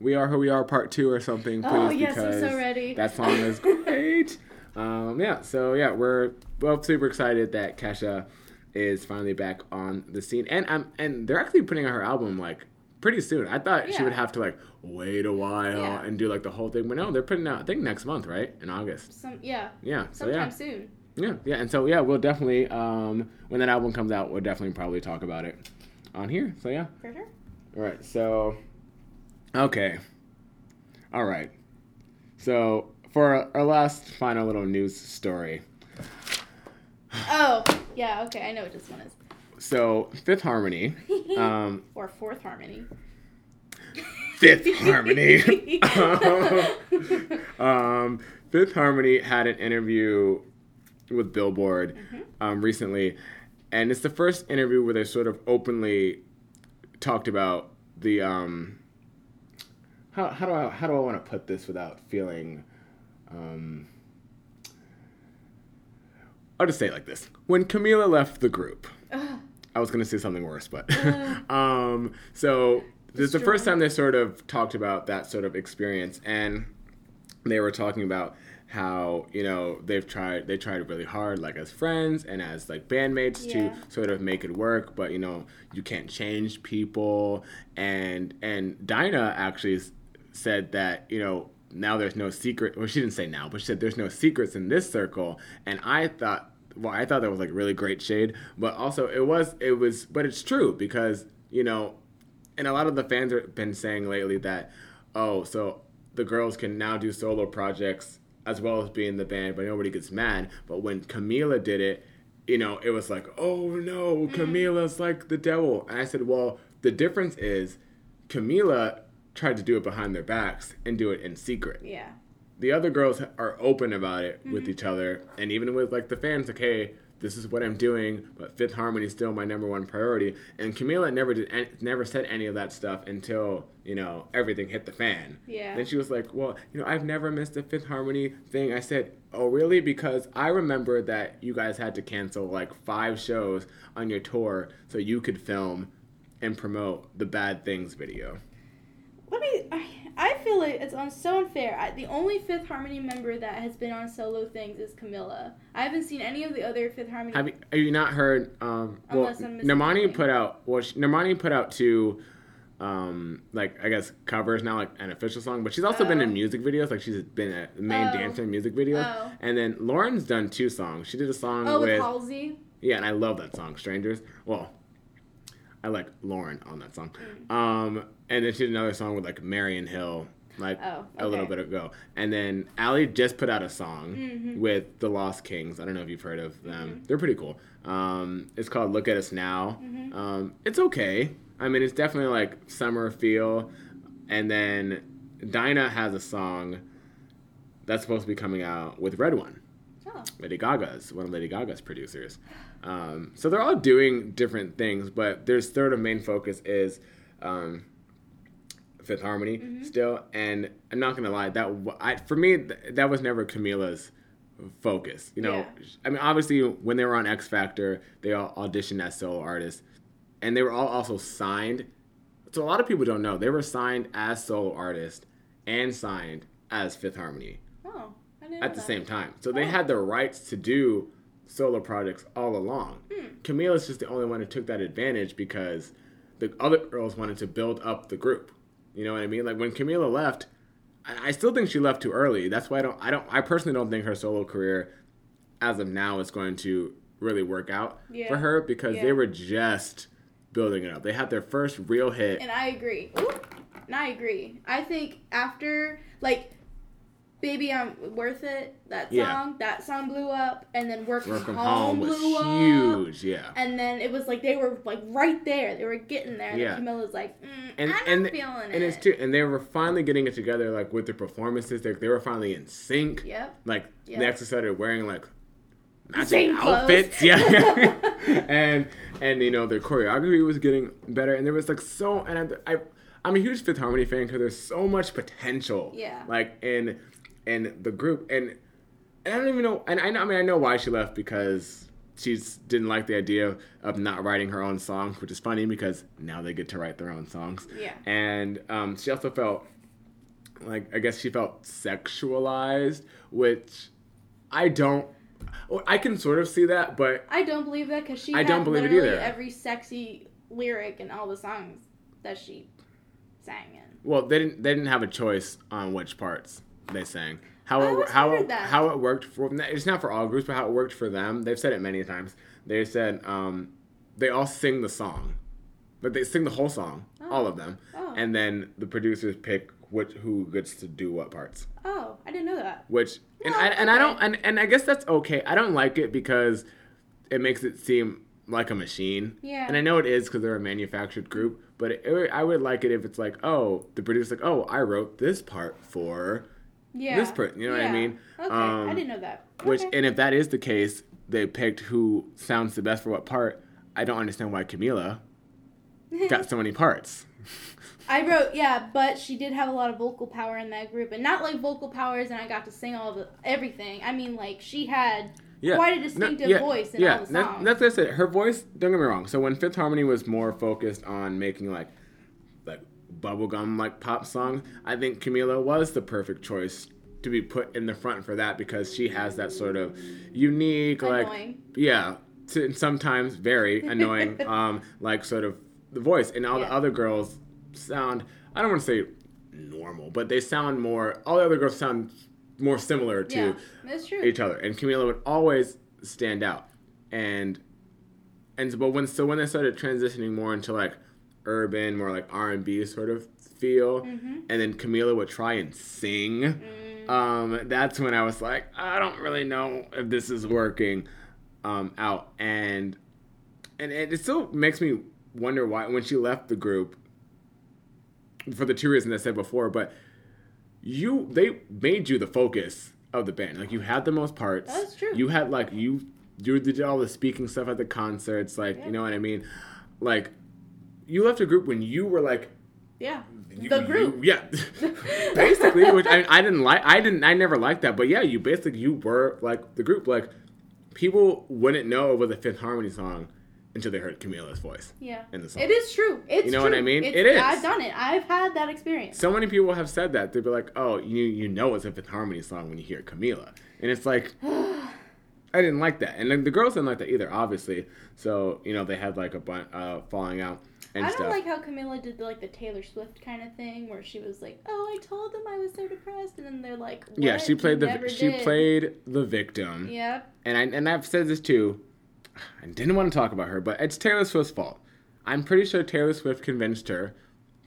A: "We Are Who We Are" Part Two or something, please,
B: Oh, yes, I'm so ready.
A: that song is great. um, yeah, so yeah, we're both super excited that Kesha is finally back on the scene, and um, and they're actually putting out her album like pretty soon. I thought she would have to like wait a while
B: Yeah.
A: and do like the whole thing, but no, they're putting out I think next month, right, in August.
B: Some yeah.
A: Yeah, so yeah.
B: Soon.
A: Yeah, yeah, and so yeah, we'll definitely um, when that album comes out, we'll definitely probably talk about it on here. So yeah,
B: For sure.
A: all right. So okay, all right. So for our last final little news story,
B: Oh yeah. Okay, I know what this one is.
A: So Fifth Harmony, um,
B: or Fourth Harmony.
A: Fifth Harmony, um, Fifth Harmony had an interview with Billboard um, recently, and it's the first interview where they sort of openly talked about the um, how how do I how do I want to put this without feeling um, I'll just say it like this: when Camila left the group.
B: Ugh.
A: I was gonna say something worse, but um, so this is the first time they sort of talked about that sort of experience, and they were talking about how you know they've tried they tried really hard like as friends and as like bandmates
B: Yeah.
A: to sort of make it work but you know you can't change people. And and dinah actually said that you know now there's no secret well she didn't say now but she said there's no secrets in this circle. And i thought well i thought that was like really great shade but also it was it was but it's true because you know and a lot of the fans have been saying lately that oh so the girls can now do solo projects as well as be in the band but nobody gets mad. But when camila did it you know it was like oh no mm. camila's like the devil. And i said well the difference is camila tried to do it behind their backs and do it in secret.
B: Yeah.
A: The other girls are open about it with
B: Mm-hmm.
A: each other. And even with like the fans like hey this is what i'm doing but fifth harmony is still my number one priority. And camila never did an- never said any of that stuff until you know everything hit the fan.
B: Yeah.
A: then she was like well you know i've never missed a fifth harmony thing. I said oh really? Because i remember that you guys had to cancel like five shows on your tour so you could film and promote the bad things video.
B: What do you, I, I feel like it's on so unfair. I, the only Fifth Harmony member that has been on solo things is Camila. I haven't seen any of the other Fifth Harmony.
A: Have you, have you not heard? Um, well,
B: Unless I'm
A: Normani put out. Well, she, Normani put out two, um, like I guess covers now, like an official song. But she's also been
B: Oh.
A: in music videos. Like she's been a main
B: Oh.
A: dancer in music videos.
B: Oh.
A: And then Lauren's done two songs. She did a song
B: oh, with
A: with
B: Halsey.
A: yeah, and I love that song, Strangers. Well, I like Lauren on that song. Um, and then she did another song with like Marian Hill, like
B: Oh,
A: a little bit ago. And then Ally just put out a song
B: Mhm.
A: with the Lost Kings. I don't know if you've heard of them.
B: Mm-hmm.
A: They're pretty cool. Um, it's called Look at Us Now.
B: Mhm.
A: Um, it's okay. I mean, it's definitely like summer feel. And then Dinah has a song that's supposed to be coming out with RedOne.
B: Oh.
A: Lady Gaga's one of Lady Gaga's producers. Um, so they're all doing different things, but their sort of main focus is um, Fifth Harmony
B: Mm-hmm.
A: still. And I'm not gonna lie, that I, for me th- that was never Camila's focus. You know,
B: Yeah.
A: I mean, obviously when they were on X Factor, they all auditioned as solo artists, and they were all also signed. So a lot of people don't know they were signed as solo artists and signed as Fifth Harmony
B: Oh.
A: At the
B: that.
A: same time. So they
B: Oh.
A: had the rights to do solo projects all along.
B: Hmm.
A: Camila's just the only one who took that advantage because the other girls wanted to build up the group. You know what I mean? Like when Camila left, I, I still think she left too early. That's why I don't. I don't. I personally don't think her solo career, as of now, is going to really work out
B: Yeah.
A: for her because
B: Yeah.
A: they were just building it up. They had their first real hit.
B: And I agree. Ooh. And I agree. I think after like Baby I'm Worth It, that song,
A: Yeah.
B: that song blew up and then Work,
A: Work
B: From Home,
A: Home was
B: blew up.
A: huge. Yeah.
B: And then it was like they were like right there. They were getting there.
A: Yeah.
B: And Camila's like, mm,
A: and
B: I'm
A: and
B: feeling it.
A: and it's too, and they were finally getting it together, like with their performances. They, they were finally in sync.
B: Yep.
A: Like
B: Yeah.
A: they actually started wearing like matching outfits. Yeah, and and you know their choreography was getting better, and there was like so. And I, I I'm a huge Fifth Harmony fan because there's so much potential.
B: Yeah.
A: Like in in the group, and and I don't even know. And I know, I mean I know why she left because. She didn't like the idea of not writing her own songs, which is funny because now they get to write their own songs
B: Yeah.
A: and um, she also felt like I guess she felt sexualized, which I don't. well, I can sort of see that, but
B: I don't believe that because she
A: I
B: had
A: don't believe it
B: literally
A: either.
B: every sexy lyric in all the songs that she sang in.
A: well, they didn't. They didn't have a choice on which parts they sang. How it, how it, how it worked for it's not for all groups, but how it worked for them. They've said it many times. They said um, they all sing the song, but they sing the whole song, all of them,
B: Oh.
A: and then the producers pick which who gets to do what parts.
B: Oh, I didn't know that.
A: which and
B: Well,
A: I, and I don't and, and I guess that's okay. I don't like it because it makes it seem like a machine.
B: Yeah.
A: And I know it is because they're a manufactured group, but it, it- I would like it if it's like, oh, the producer's like, oh, I wrote this part for
B: Yeah.
A: this part. You know what I mean?
B: Okay,
A: Um,
B: I didn't know that.
A: Which
B: Okay.
A: and if that is the case, they picked who sounds the best for what part. I don't understand why Camila got so many parts.
B: I wrote, yeah, but she did have a lot of vocal power in that group, and not like vocal powers, and I got to sing all the everything. I mean, like she had
A: yeah.
B: quite a
A: No,
B: distinctive
A: yeah,
B: voice in
A: yeah,
B: all the
A: that-
B: songs.
A: that's what I said. Her voice, don't get me wrong. So when Fifth Harmony was more focused on making like bubblegum like pop song, I think Camila was the perfect choice to be put in the front for that because she has that sort of unique like
B: Annoying.
A: yeah, to, sometimes very annoying um like sort of the voice and all
B: Yeah.
A: the other girls sound I don't want to say normal, but they sound more all the other girls sound more similar to
B: Yeah,
A: each other, and Camila would always stand out. And and but when so when they started transitioning more into like urban, more like R and B sort of feel,
B: Mm-hmm.
A: and then Camila would try and sing.
B: Mm.
A: Um, that's when I was like, I don't really know if this is working um, out, and and it, it still makes me wonder why when she left the group for the two reasons I said before, but you they made you the focus of the band. Like you had the most parts.
B: That's true.
A: You had like you you did all the speaking stuff at the concerts, like
B: Yeah.
A: you know what I mean? Like you left a group when you were like
B: yeah.
A: you-
B: the
A: you-
B: group.
A: yeah, basically. Which I, I didn't like. I didn't. I never liked that. But yeah, you basically you were like the group. Like people wouldn't know it was a Fifth Harmony song until they heard Camila's voice
B: Yeah.
A: in the song.
B: It is true. It's
A: You know
B: true.
A: what I mean?
B: It's,
A: It is.
B: I've done it. I've had that experience.
A: So many people have said that they'd be like, "Oh, you you know it's a Fifth Harmony song when you hear Camila," and it's like, I didn't like that, and then the girls didn't like that either, obviously. So you know they had like a bunch uh, falling out and
B: I don't
A: stuff.
B: like how Camila did like the Taylor Swift kind of thing, where she was like, "Oh, I told them I was so depressed," and then they're like,
A: yeah, she played
B: You
A: the she
B: did."
A: played the victim.
B: Yep.
A: and I and I've said this too. I didn't want to talk about her, but it's Taylor Swift's fault. I'm pretty sure Taylor Swift convinced her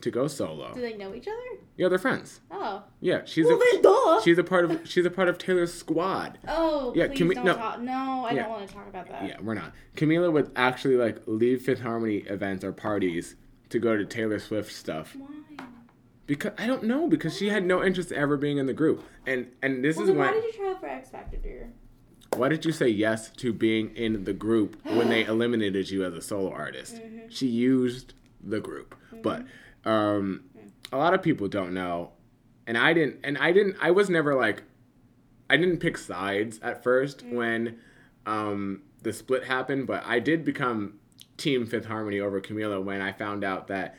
A: to go solo.
B: Do they know each other?
A: Yeah, they're friends.
B: Oh.
A: Yeah, she's
B: well,
A: a
B: duh.
A: she's a part of she's a part of Taylor's squad.
B: Oh,
A: Yeah,
B: please
A: we-
B: don't
A: no.
B: talk. No, I
A: Yeah.
B: don't want to talk about that.
A: Yeah, we're not. Camila would actually like leave Fifth Harmony events or parties to go to Taylor Swift stuff
B: Why?
A: because I don't know because she had no interest ever being in the group. And and this
B: Well,
A: is
B: then
A: when
B: why did you try out for X Factor, dear?
A: Why did you say yes to being in the group when they eliminated you as a solo artist?
B: Mm-hmm.
A: She used the group, but um, a lot of people don't know, and I didn't. And I didn't. I was never like, I didn't pick sides at first
B: Mm.
A: when um, the split happened, but I did become Team Fifth Harmony over Camila when I found out that.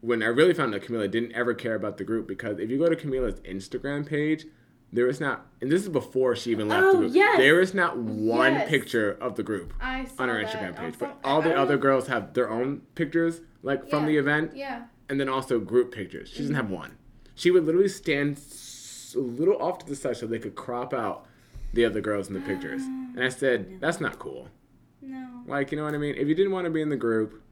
A: When I really found out Camila didn't ever care about the group because if you go to Camila's Instagram page, there is not, and this is before she even left
B: Oh,
A: the group.
B: yes.
A: There is not one
B: Yes.
A: picture of the group on her Instagram page,
B: some-
A: but all the other girls have their own pictures, like from the event,
B: Yeah.
A: and then also group pictures. She doesn't
B: Mm-hmm.
A: have one. She would literally stand a little off to the side so they could crop out the other girls in the pictures. And I said, that's not cool.
B: No.
A: Like, you know what I mean? If you didn't want to be in the group,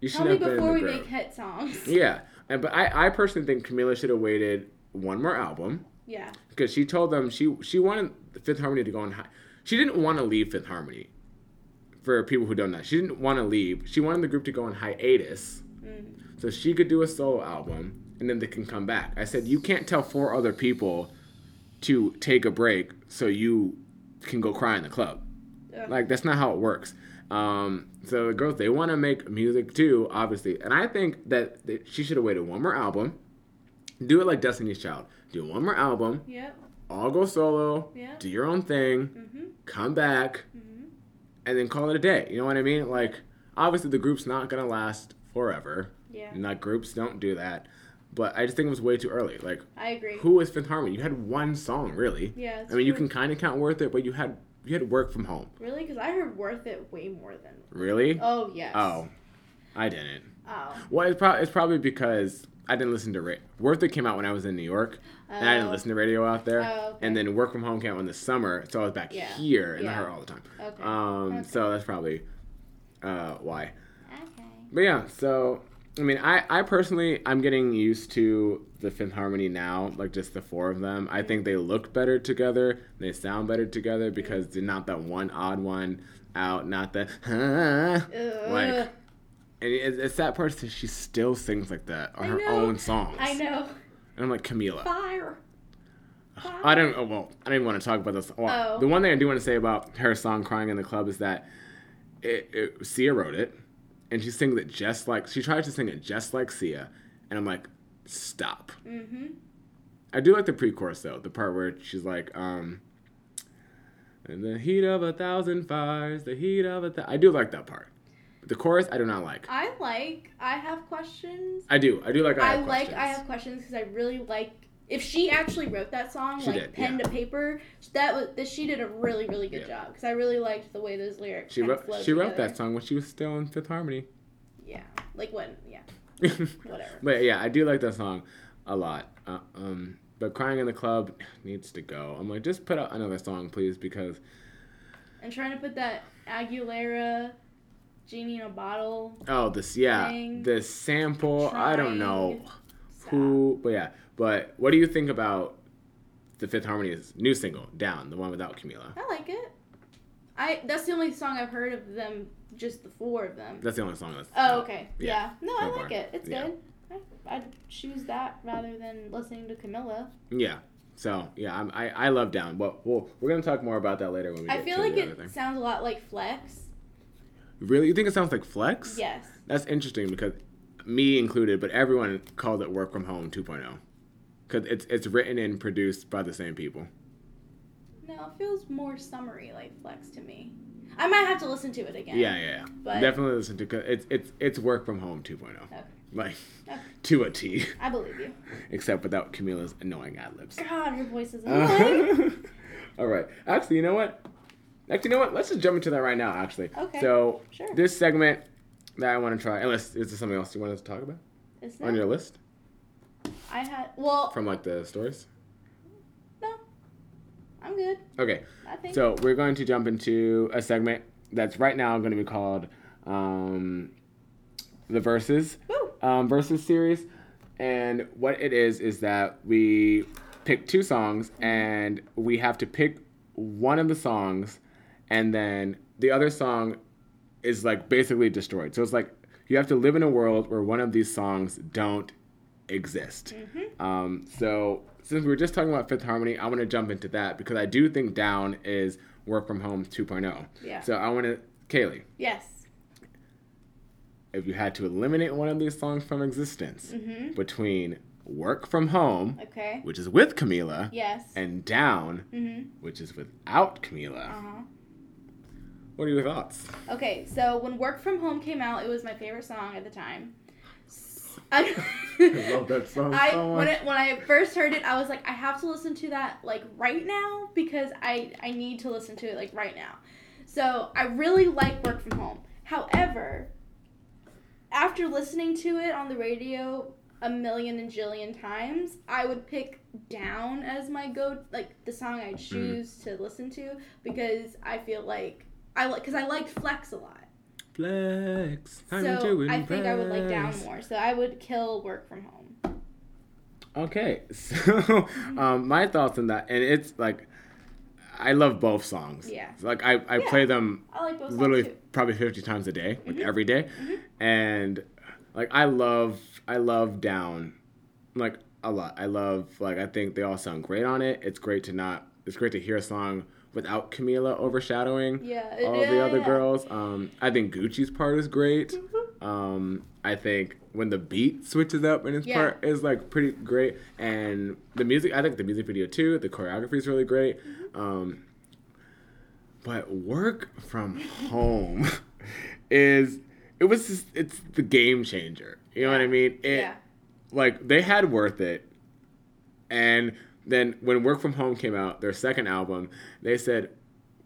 A: you should have been in
B: before we
A: group.
B: make hit songs.
A: Yeah, and but I, I personally think Camila should have waited one more album
B: Yeah.
A: because she told them she she wanted Fifth Harmony to go on high. She didn't want to leave Fifth Harmony. For people who don't know, she didn't want to leave. She wanted the group to go on hiatus
B: Mm.
A: so she could do a solo album and then they can come back. I said you can't tell four other people to take a break so you can go cry in the club.
B: Ugh.
A: Like that's not how it works. Um, so the girls they want to make music too, obviously, and I think that, that she should have waited one more album. Do it like Destiny's Child. Do one more album.
B: Yep.
A: All go solo.
B: Yeah.
A: Do your own thing.
B: Mhm.
A: Come back,
B: Mhm.
A: and then call it a day. You know what I mean? Like obviously the group's not gonna last forever.
B: Yeah.
A: And like groups don't do that. But I just think it was way too early. Like
B: I agree.
A: who was Fifth Harmony? You had one song really.
B: Yeah.
A: I mean, you can kind of count Worth It, but you had you had Work from Home.
B: Really? Because I heard worth it way more than.
A: Really?
B: Oh yes.
A: Oh, I didn't.
B: Oh.
A: Well, it's, pro- it's probably because I didn't listen to. Worth It came out when I was in New York, and I didn't
B: Oh.
A: listen to radio out there.
B: Oh, okay.
A: And then Work from Home came out in the summer, so I was back
B: Yeah.
A: here, and I
B: Yeah.
A: it all the time.
B: Okay.
A: Um,
B: Okay.
A: so that's probably uh, why.
B: Okay.
A: But yeah, so I mean, I, I personally I'm getting used to the Fifth Harmony now, like just the four of them. I think they look better together. They sound better together because they're not that one odd one out, not the like. And it, it's that part that she still sings like that on
B: I
A: her
B: know.
A: own songs.
B: I know.
A: And I'm like Camila.
B: Fire.
A: I don't. Oh, well, I don't want to talk about this. Well,
B: Oh.
A: The one thing I do want to say about her song "Crying in the Club" is that it, it, Sia wrote it, and she sings it just like she tries to sing it just like Sia, and I'm like, stop.
B: Mm-hmm.
A: I do like the pre-chorus though, the part where she's like, um, "In the heat of a thousand fires, the heat of a th-. I do like that part, The chorus I do not like.
B: I like. I have questions.
A: I do. I do like. I,
B: I,
A: have
B: like.
A: questions.
B: I have questions because I really like. If she actually wrote that song,
A: She
B: like
A: did,
B: pen to paper, that was that she did a really really good
A: Yeah.
B: job because I really liked the way those lyrics.
A: She wrote. She wrote
B: together.
A: that song when she was still in Fifth Harmony.
B: Yeah, like when yeah, whatever.
A: but yeah, I do like that song a lot. Uh, um, but crying in the club needs to go. I'm like, just put out another song, please, because
B: And trying to put that Aguilera, genie in a bottle.
A: oh, this yeah,
B: Thing.
A: the sample. I don't know
B: Stop.
A: who, but yeah. But what do you think about the Fifth Harmony's new single, "Down," the one without Camila?
B: I like it. I that's the only song I've heard of them. Just the four of them.
A: That's the only song that's.
B: Oh, okay.
A: Yeah,
B: Yeah. No, I like
A: far.
B: it. It's
A: Yeah.
B: good. I, I'd choose that rather than listening to Camila.
A: Yeah. So yeah, I'm, I I love "Down." But well, we're gonna talk more about that later when we. Get
B: I feel like it
A: thing.
B: sounds a lot like Flex.
A: Really, you think it sounds like Flex?
B: Yes.
A: That's interesting because me included, but everyone called it work from home 2.0 because it's it's written and produced by the same people.
B: No, it feels more summery like Flex to me. I might have to listen to it again.
A: Yeah, yeah, yeah.
B: But-
A: Definitely listen to because it's it's it's work from home 2.0,
B: Okay.
A: like
B: Okay.
A: to a T,
B: I believe you.
A: except without Camila's annoying ad libs.
B: God, your voice is annoying.
A: All right. Actually, you know what? Actually, you know what? Let's just jump into that right now. Actually.
B: Okay.
A: So
B: Sure.
A: this segment that I want to try, unless is there something else you want us to talk about
B: Is
A: on your list
B: I had. Well,
A: from like the stories?
B: no. I'm good.
A: Okay. So we're going to jump into a segment that's right now going to be called um, the verses um, verses series, and what it is is that we pick two songs and we have to pick one of the songs, and then the other song is like basically destroyed. So it's like you have to live in a world where one of these songs don't exist. Um, so since we were just talking about Fifth Harmony, I want to jump into that because I do think Down is Work from Home 2.0.
B: Yeah.
A: So I want to, Kayleigh,
B: Yes.
A: if you had to eliminate one of these songs from existence
B: Mhm.
A: between Work from Home,
B: Okay.
A: which is with Camila,
B: Yes.
A: and Down,
B: Mhm.
A: which is without Camila,
B: Uh huh.
A: What are your thoughts?
B: Okay, so when Work From Home came out, it was my favorite song at the time. I,
A: I love that song
B: I
A: so
B: when it when I first heard it, I was like, I have to listen to that like right now because I I need to listen to it like right now. So I really like Work From Home. However, after listening to it on the radio a million and jillion times, I would pick Down as my go like the song I mm. choose to listen to because I feel like I like because I liked Flex a lot.
A: Flex. Time
B: so I think I would like Down more. So I would kill Work From Home.
A: Okay, so um, my thoughts on that, and it's like, I love both songs.
B: Yeah.
A: Like I, I
B: Yeah.
A: play them
B: I like
A: literally probably 50 times a day, like
B: Mhm.
A: every day.
B: Mhm.
A: and like I love, I love Down, like a lot. I love like I think they all sound great on it. It's great to not. It's great to hear a song without Camila overshadowing
B: Yeah,
A: all
B: yeah,
A: the other
B: yeah.
A: girls. Um, I think Gucci's part is great.
B: Mhm.
A: Um, I think when the beat switches up and his part is like pretty great, and the music. I think the music video too. The choreography is really great.
B: Mm-hmm.
A: Um, but work from home is it was just, it's the game changer. You know what I mean? It,
B: yeah.
A: Like they had worth it, and then when Work from Home came out, their second album, they said,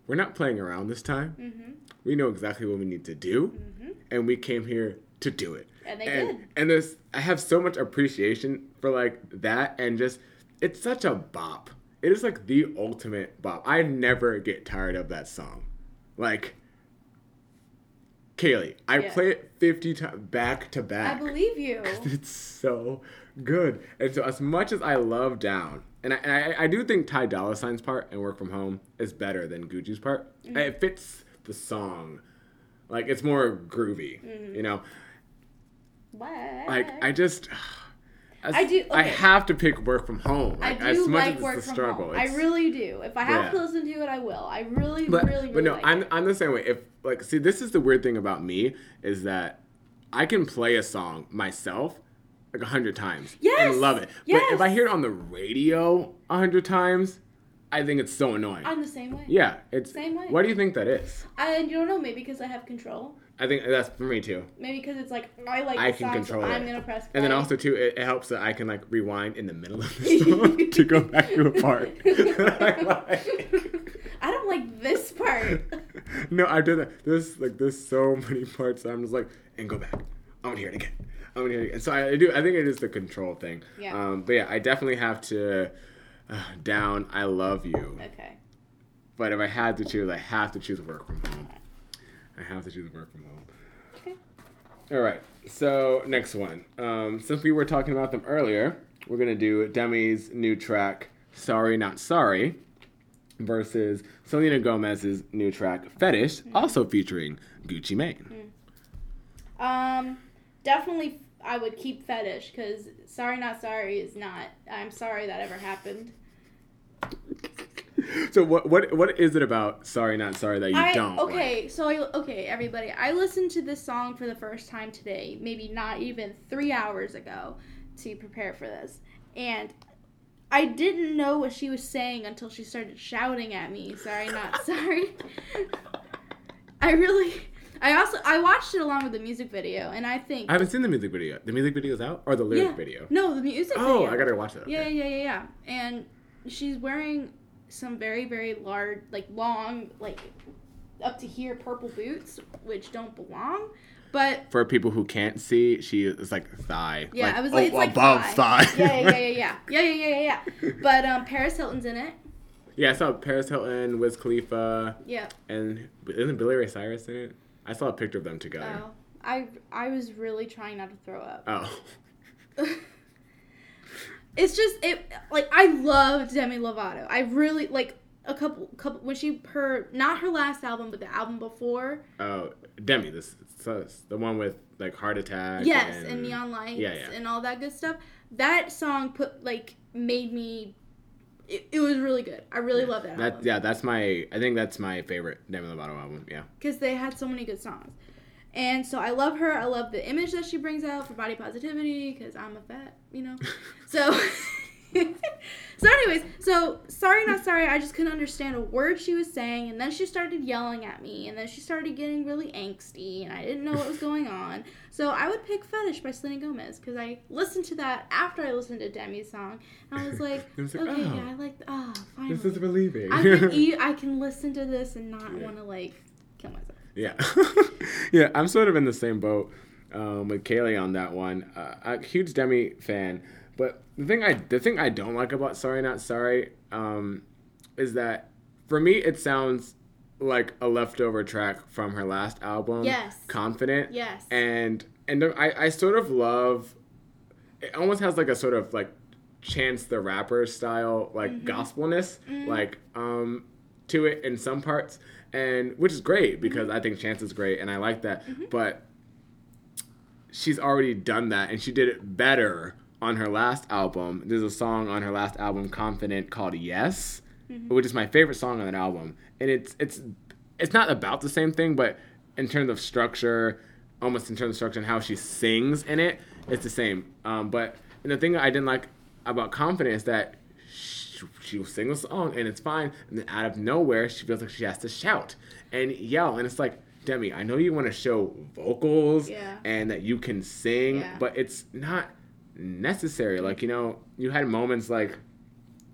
A: "We're not playing around this time.
B: Mhm.
A: We know exactly what we need to do."
B: Mhm.
A: and we came here to do it.
B: And they
A: and,
B: did.
A: And there's I have so much appreciation for like that and just it's such a bop. It is like the ultimate bop. I never get tired of that song. Like Kayleigh, I
B: Yeah.
A: play it 50 times back to back.
B: I believe you.
A: It's so good. And so as much as I love Down, and I, and I, I do think Ty Dolla Sign's part and Work From Home is better than Gucci's part.
B: Mm-hmm.
A: It fits the song. Like it's more groovy,
B: Mm-hmm.
A: you know.
B: What?
A: Like I just, as-
B: I do- Okay.
A: I have to pick Work From Home.
B: I do
A: as much
B: like
A: as
B: work from
A: struggle.
B: home. I really do. If I have
A: Yeah.
B: to listen to it, I will. I really,
A: but,
B: really, really
A: but no,
B: like
A: I'm
B: it.
A: I'm the same way. If like, see, this is the weird thing about me is that I can play a song myself like a hundred times
B: Yes!
A: and love it. Yes. But if I hear it on the radio a hundred times, I think it's so annoying.
B: I'm the same way.
A: yeah, it's
B: Same way.
A: Why do you think that is?
B: I don't know. Maybe because I have control.
A: I think that's for me too.
B: Maybe because it's like I like.
A: I can
B: song,
A: control
B: so
A: it.
B: I'm gonna press.
A: And then also too, it, it helps that I can like rewind in the middle of the song to go back to a part. I like.
B: I don't like this part.
A: no, I did that. There's like there's so many parts that I'm just like, and go back. I want to hear it again. To hear. So I, do. I think it is the control thing.
B: Yeah.
A: Um, but yeah, I definitely have to uh, down. I love you.
B: Okay.
A: But if I had to choose, I have to choose work from home. I have to choose work from home.
B: Okay.
A: All right. So next one. Um, since we were talking about them earlier, we're gonna do Demi's new track "Sorry Not Sorry" versus Selena Gomez's new track "Fetish," also featuring Gucci Mane.
B: Um, definitely, I would keep fetish because sorry, not sorry is not. I'm sorry that ever happened.
A: So what what what is it about "Sorry Not Sorry" that you
B: I
A: don't? like?
B: okay, so I okay, everybody. I listened to this song for the first time today, maybe not even three hours ago, to prepare for this, and I didn't know what she was saying until she started shouting at me. Sorry, not sorry. I really. I also I watched it along with the music video, and I think
A: I haven't seen the music video. The music video's out or the lyric
B: Yeah.
A: video?
B: no, the music video
A: Oh,
B: video.
A: I gotta watch that.
B: Yeah,
A: okay.
B: yeah, yeah, yeah. And she's wearing some very, very large, like long, like up to here purple boots, which don't belong. But
A: For people who can't see, she is like thigh.
B: yeah,
A: like,
B: I was like,
A: oh,
B: it's like
A: above
B: thigh.
A: thigh.
B: Yeah, yeah, yeah, yeah, yeah, yeah, yeah, yeah, yeah. But um, Paris Hilton's in it.
A: Yeah, I saw Paris Hilton, Wiz Khalifa,
B: Yeah.
A: and isn't Billy Ray Cyrus in it? I saw a picture of them together.
B: Oh, I I was really trying not to throw up.
A: Oh.
B: it's just it like I love Demi Lovato. I really like a couple couple when she her not her last album but the album before.
A: Oh, Demi, this it's the one with like heart attack.
B: Yes,
A: and,
B: and neon lights
A: yeah, yeah.
B: and all that good stuff. That song put like made me. It, it was really good. I really love that,
A: That
B: album
A: yeah, that's my. I think that's my favorite Demi Lovato album. Yeah.
B: because they had so many good songs, and so I love her. I love the image that she brings out for body positivity because I'm a fat, you know. so, so anyways, so sorry not sorry. I just couldn't understand a word she was saying, and then she started yelling at me, and then she started getting really angsty, and I didn't know what was going on. So I would pick "Fetish" by Selena Gomez because I listened to that after I listened to Demi's song, and I was like,
A: was like,
B: okay,
A: oh,
B: yeah, I like, ah, finally.
A: This is relieving.
B: I can eat, I can listen to this and not
A: Yeah.
B: want to like kill myself.
A: Yeah, yeah. I'm sort of in the same boat um, with Kayleigh on that one. Uh, a huge Demi fan, but the thing I the thing I don't like about Sorry Not Sorry um, is that for me it sounds like a leftover track from her last album.
B: Yes.
A: Confident.
B: Yes.
A: And and I I sort of love. It almost has like a sort of like Chance the Rapper style like gospelness like um to it in some parts and which is great because I think Chance is great and I like that but she's already done that and she did it better on her last album. There's a song on her last album Confident called Yes which is my favorite song on that album. And it's it's it's not about the same thing but in terms of structure almost in terms of structure and how she sings in it it's the same. Um, but and the thing I didn't like about Confident is that she, she will sing a song and it's fine and then out of nowhere she feels like she has to shout and yell. And it's like Demi I know you want to show vocals
B: Yeah.
A: and that you can sing
B: Yeah.
A: but it's not necessary. Like you know you had moments like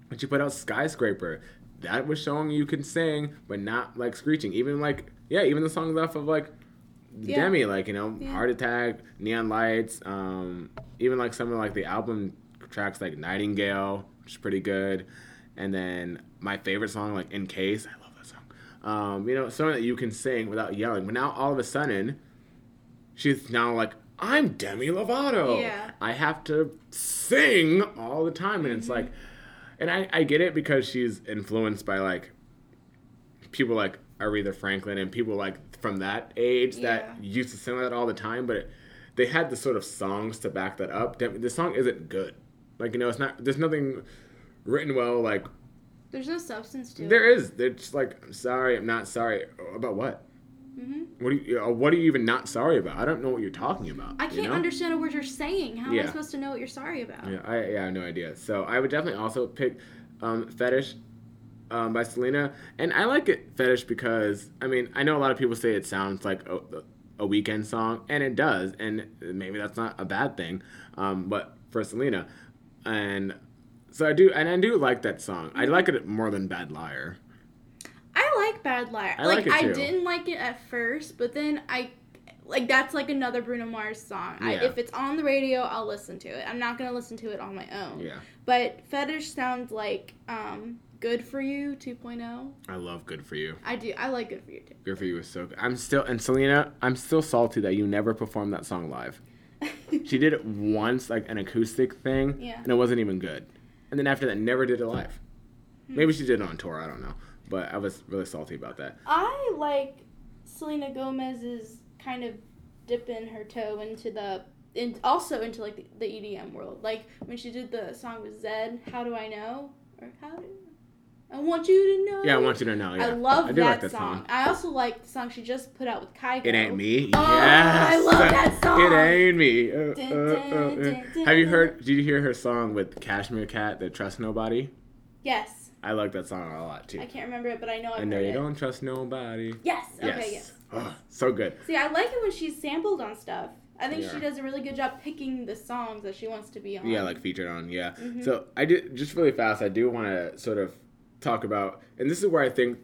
A: when you put out skyscraper that was showing you can sing but not like screeching. Even like yeah even the songs off of like
B: Yeah.
A: demi like you know
B: Yeah.
A: heart attack neon lights um even like some of like the album tracks like nightingale which is pretty good. And then my favorite song like in case i love that song. Um you know something that you can sing without yelling. But now all of a sudden she's now like i'm demi lovato
B: Yeah.
A: i have to sing all the time and it's mm-hmm. like and I, I get it because she's influenced by like people like Aretha Franklin and people like from that age that used to sing that all the time, but they had the sort of songs to back that up. The the song isn't good. Like you know, it's not. There's nothing written well. Like
B: There's no substance to
A: there
B: it.
A: is. They're just like, I'm sorry, I'm not sorry about what.
B: Hmm
A: What do you? uh, What are you even not sorry about? I don't know what you're talking about.
B: I can't
A: know?
B: understand a word you're saying. How am I supposed to know what you're sorry about?
A: Yeah, I yeah, I have no idea. So I would definitely also pick um, Fetish um, by Selena, and I like it Fetish because I mean I know a lot of people say it sounds like oh, a Weeknd song, and it does, and maybe that's not a bad thing. Um, but for Selena, and so I do, and I do like that song. I like it more than Bad Liar.
B: I like Bad Liar.
A: I
B: like,
A: like
B: I didn't like it at first, but then I like that's like another Bruno Mars song. I, if it's on the radio, I'll listen to it. I'm not gonna listen to it on my own.
A: Yeah,
B: But Fetish sounds like um, Good for You 2.0.
A: I love Good for You.
B: I do. I like Good for You too.
A: Good for You was so good. I'm still and Selena, I'm still salty that you never performed that song live. She did it once, like an acoustic thing,
B: Yeah.
A: and it wasn't even good. And then after that, never did it live.
B: Hmm.
A: Maybe she did it on tour. I don't know, but I was really salty about that.
B: I like Selena Gomez's kind of dipping her toe into the in, also into like the, the EDM world. Like when she did the song with Zedd, How Do I Know? Or How Do I want you to know?
A: Yeah, I want you to know. Yeah.
B: I love
A: I
B: that,
A: like that
B: song.
A: song.
B: I also like the song she just put out with Kygo.
A: It ain't me.
B: Oh,
A: yes.
B: I love that song.
A: It ain't me. Uh,
B: Dun,
A: uh,
B: dun,
A: uh, uh.
B: dun,
A: Have you heard? Did you hear her song with Cashmere Cat, "The Trust Nobody"?
B: Yes.
A: I like that song a lot too.
B: I can't remember it, but I know I've
A: I know you
B: it.
A: don't trust nobody.
B: Yes. Okay.
A: yes.
B: Yes.
A: Oh, so good.
B: See, I like it when she's sampled on stuff. I think
A: Yeah.
B: she does a really good job picking the songs that she wants to be on.
A: Yeah, like featured on. Yeah.
B: Mhm.
A: So I did just really fast. I do want to sort of talk about, and this is where I think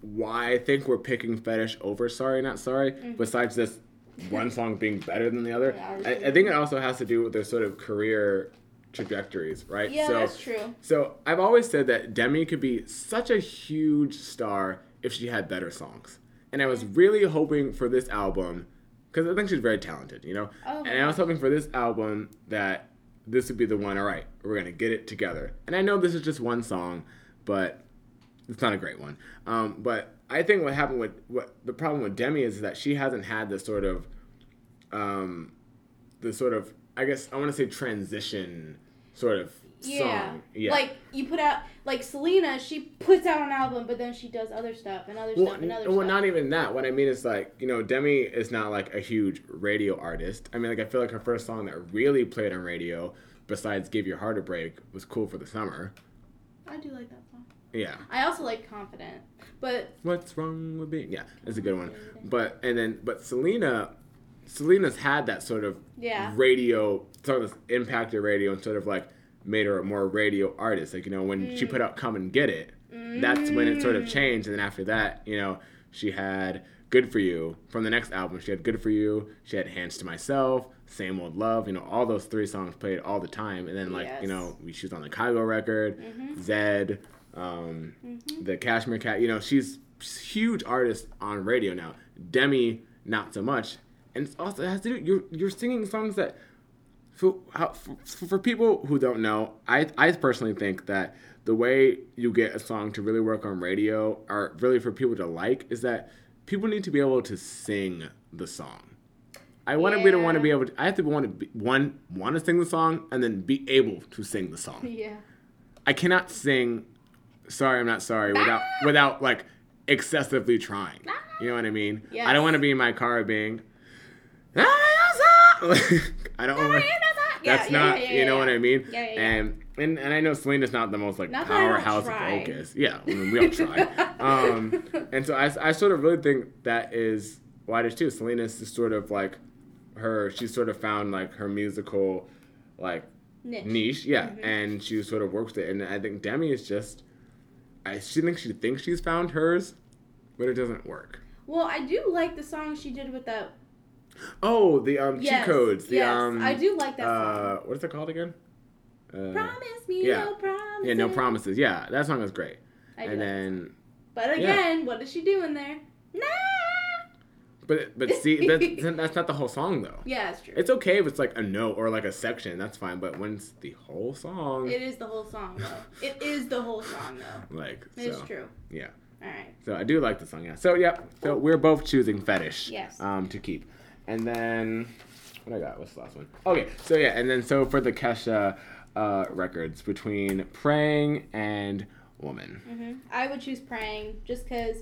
A: why I think we're picking fetish over sorry not sorry. Besides this one song being better than the other,
B: Mm-hmm. Yeah,
A: I, I think it also has to do with their sort of career trajectories, right?
B: Yeah,
A: so,
B: that's true.
A: So I've always said that Demi could be such a huge star if she had better songs, and I was really hoping for this album because I think she's very talented, you know.
B: Oh,
A: and I was hoping for this album that this would be the one. All right, we're gonna get it together. And I know this is just one song, but it's not a great one. Um, but I think what happened with what the problem with Demi is that she hasn't had the sort of, um, the sort of I guess I want to say transition sort of
B: Yeah.
A: song. Yeah.
B: Like you put out like Selena, she puts out an album, but then she does other stuff and other
A: Well,
B: stuff and other
A: well,
B: stuff.
A: not even that. What I mean is like you know, Demi is not like a huge radio artist. I mean, like I feel like her first song that really played on radio, besides "Give Your Heart a Break," was "Cool for the Summer."
B: I do like that song.
A: Yeah.
B: I also like Confident, but
A: What's wrong with being Yeah, it's a good one. But and then but Selena, Selena's had that sort of
B: yeah,
A: radio, sort of impacted radio, and sort of like made her a more radio artist. Like you know, when she put mm. out "Come and Get It," that's when it sort of mm. changed. And then after that, you know, she had "Good for You" from the next album. She had "Good for You." She had "Hands to Myself," "Same Old Love." You know, all those three songs played all the time. And then like you know, she was on the Kygo record, mm-hmm. Zedd, um, mm-hmm. the Cashmere Cat. You know, she's huge artist on radio now. Demi, not so much. And it's also it has to do you're you're singing songs that for, how, for, for people who don't know, I I personally think that the way you get a song to really work on radio, or really for people to like, is that people need to be able to sing the song. I want to be to want to be able. To, I have to want to be, one want to sing the song and then be able to sing the song.
B: yeah.
A: I cannot sing "Sorry I'm Not Sorry" without without like excessively trying. You know what I mean? I don't want to be in my car being. I don't.
B: Yeah,
A: That's
B: yeah,
A: not,
B: yeah,
A: you know what I mean?
B: Yeah, yeah.
A: And, and and I know Selena's not the most like
B: Not that I don't
A: powerhouse
B: try.
A: vocalist. Yeah, I mean, we all try. um, and so I, I sort of really think that is why there's too. Selena's just sort of like her. She sort of found like her musical, like
B: Niche.
A: niche, yeah,
B: Mm-hmm.
A: and she sort of works it. And I think Demi is just, I she thinks she thinks she's found hers, but it doesn't work.
B: Well, I do like the song she did with that.
A: Oh, the um
B: Yes,
A: cheat codes. The
B: yes,
A: um
B: I do like that
A: uh
B: song.
A: what is it called again? Uh,
B: Promise me
A: yeah.
B: no promises.
A: yeah, no promises. Yeah, that song is great.
B: I do
A: and then
B: But again, what is she doing there? Nah.
A: but but see that, that's not the whole song though.
B: Yeah, it's true.
A: It's okay if it's like a note or like a section, that's fine. But when it's the whole song,
B: It is the whole song though. it is the whole song though.
A: like
B: It's
A: so,
B: true.
A: yeah.
B: All right.
A: So I do like the song, yeah. So yeah, so we're both choosing fetish.
B: Yes.
A: Um, to keep, and then what I got? What's the last one? Okay, so yeah, and then so for the Kesha uh, records between praying and woman.
B: hmm I would choose praying just because.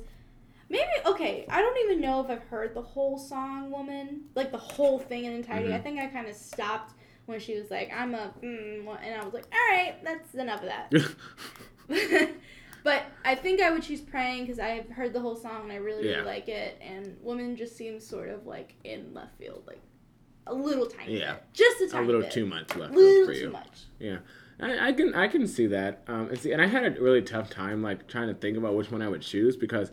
B: Maybe okay. I don't even know if I've heard the whole song "Woman," like the whole thing in entirety.
A: Mhm.
B: I think I kind of stopped when she was like, "I'm a," mm, and I was like, "All right, that's enough of that." But I think I would choose Praying because I've heard the whole song and I really,
A: Yeah.
B: really like it. And Woman just seems sort of like in left field, like a little tiny
A: Yeah.
B: bit. Just a
A: a little
B: bit.
A: too much left
B: little
A: for you.
B: too much.
A: Yeah, I, I can I can see that. Um, and see, and I had a really tough time like trying to think about which one I would choose because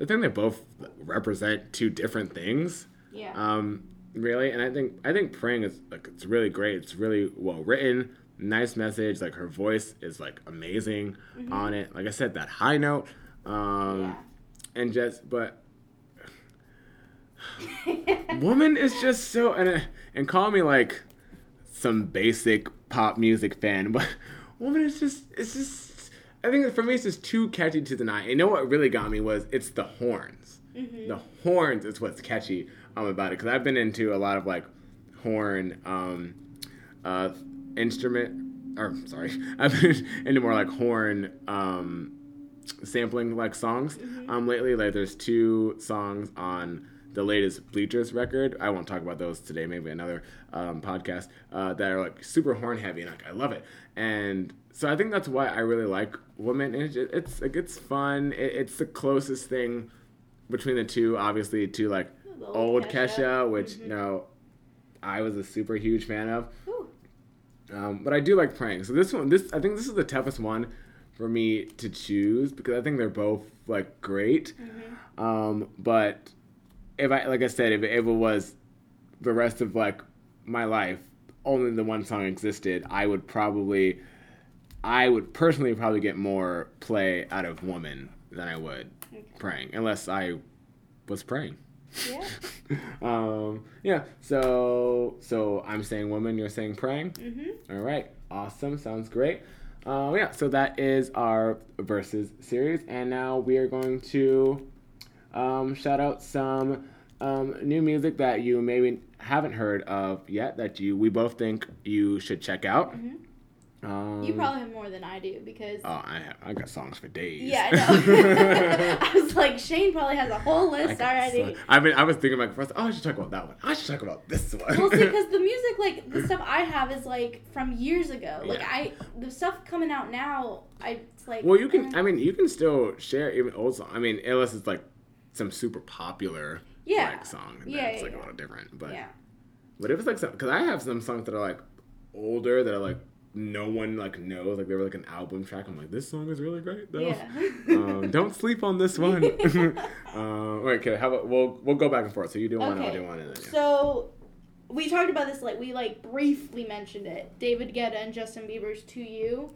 A: I think they both represent two different things.
B: Yeah.
A: Um, really, and I think I think praying is like it's really great. It's really well written, nice message. Like her voice is like amazing on it. Like I said, that high note. Um, and just but woman is just so and uh, and call me like some basic pop music fan, but woman is just it's just I think for me it's just too catchy to deny. You know what really got me was it's the horns. The horns is what's catchy um, about it because I've been into a lot of like horn um, uh, instrument or sorry I've been into more like horn um, sampling like songs um lately like there's two songs on the latest bleachers record i won't talk about those today maybe another um, podcast uh, that are like super horn heavy and like i love it and so i think that's why i really like woman it's, it's like it's fun it, it's the closest thing between the two obviously to like old kesha,
B: Kesha.
A: which
B: Mhm.
A: you know i was a super huge fan of. Um, but I do like praying. So this one, this I think this is the toughest one for me to choose because I think they're both like great.
B: Mm-hmm.
A: Um, but if I like I said, if, if it was the rest of like my life, only the one song existed, I would probably, I would personally probably get more play out of Woman than I would
B: Okay.
A: praying, unless I was praying.
B: Yeah.
A: um, yeah. So so I'm saying woman, you're saying praying.
B: Mm-hmm.
A: All right, awesome. Sounds great. Uh, yeah, so that is our verses series, and now we are going to um, shout out some um, new music that you maybe haven't heard of yet that you we both think you should check out.
B: Mhm.
A: Um,
B: You probably have more than I do because.
A: Oh, I have, I got songs for days.
B: Yeah, I know. I was like, Shayne probably has a whole list
A: got
B: already.
A: I mean, I was thinking like first, oh, I should talk about that one. I should talk about this one.
B: well, see, because the music, like the stuff I have, is like from years ago. Like
A: Yeah.
B: I, the stuff coming out now, I it's like.
A: Well, you can.
B: eh.
A: I mean, you can still share even old songs. I mean, unless it's like some super popular
B: Yeah.
A: like song.
B: Yeah,
A: that's
B: yeah,
A: like
B: yeah.
A: a little different. But
B: yeah.
A: but if it's like some, because I have some songs that are like older that are like no one like knows. Like they were like an album track. I'm like, this song is really great though.
B: Yeah.
A: um, don't sleep on this one. um, wait, okay. How about we'll we'll go back and forth. So you do one, I'll do one, and then yeah.
B: So we talked about this like we like briefly mentioned it. David Guetta and Justin Bieber's "To You."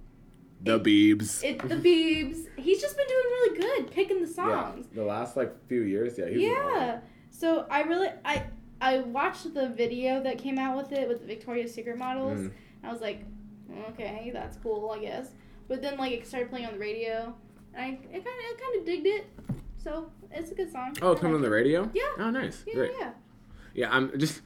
A: the Beebs.
B: It the Biebs. He's just been doing really good picking the songs.
A: yeah, the last like few years, yeah. he's been on
B: Yeah. So I really I I watched the video that came out with it with the Victoria's Secret models.
A: Mm.
B: I was like, okay, that's cool, I guess. But then like it started playing on the radio, and I it kind of I kind of digged it. So it's a good song.
A: Oh, it's coming on the radio.
B: Yeah.
A: Oh, nice.
B: Yeah,
A: Great.
B: yeah.
A: Yeah, I'm just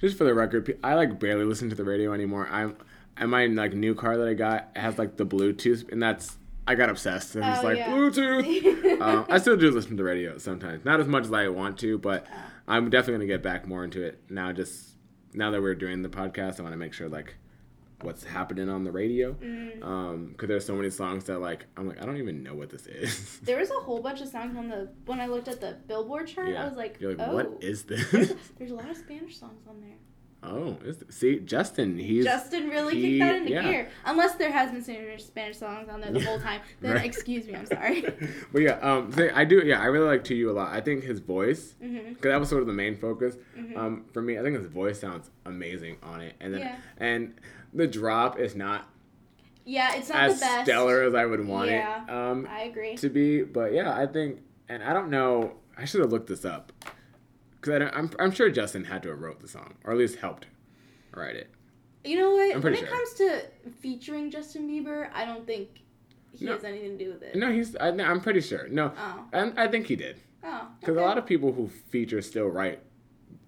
A: just for the record. I like barely listen to the radio anymore. I'm and my like new car that I got has like the Bluetooth, and that's I got obsessed. And it's
B: Oh,
A: like
B: yeah.
A: Bluetooth. um, I still do listen to the radio sometimes, not as much as I want to, but I'm definitely gonna get back more into it now. Just now that we're doing the podcast, I want to make sure like what's happening on the radio,
B: Mm.
A: um, because there's so many songs that like I'm like I don't even know what this is.
B: There was a whole bunch of songs on the when I looked at the Billboard chart. I was like,
A: You're like,
B: oh,
A: what is this?
B: there's, a, there's a lot of Spanish songs on there.
A: oh, is see Justin, he's
B: Justin really
A: he-
B: kicked that into
A: yeah.
B: gear. Unless there has been Spanish Spanish songs on there the whole time, then
A: Right.
B: excuse me, I'm sorry.
A: but yeah, um, so I do. Yeah, I really like To You a lot. I think his voice, because that was sort of the main focus.
B: Mhm.
A: Um, for me, I think his voice sounds amazing on it, and then
B: Yeah.
A: and the drop is not
B: Yeah, it's not
A: as
B: the best.
A: stellar as I would want
B: Yeah.
A: it um,
B: I agree.
A: to be. But yeah, I think, and I don't know. I should have looked this up because I'm I'm sure Justin had to have wrote the song or at least helped write it.
B: You know what? When it
A: sure.
B: comes to featuring Justin Bieber, I don't think he
A: No.
B: has anything to do with it.
A: No, he's. I, I'm pretty sure. No,
B: Oh.
A: and I think he did.
B: Oh.
A: Because
B: okay.
A: a lot of people who feature still write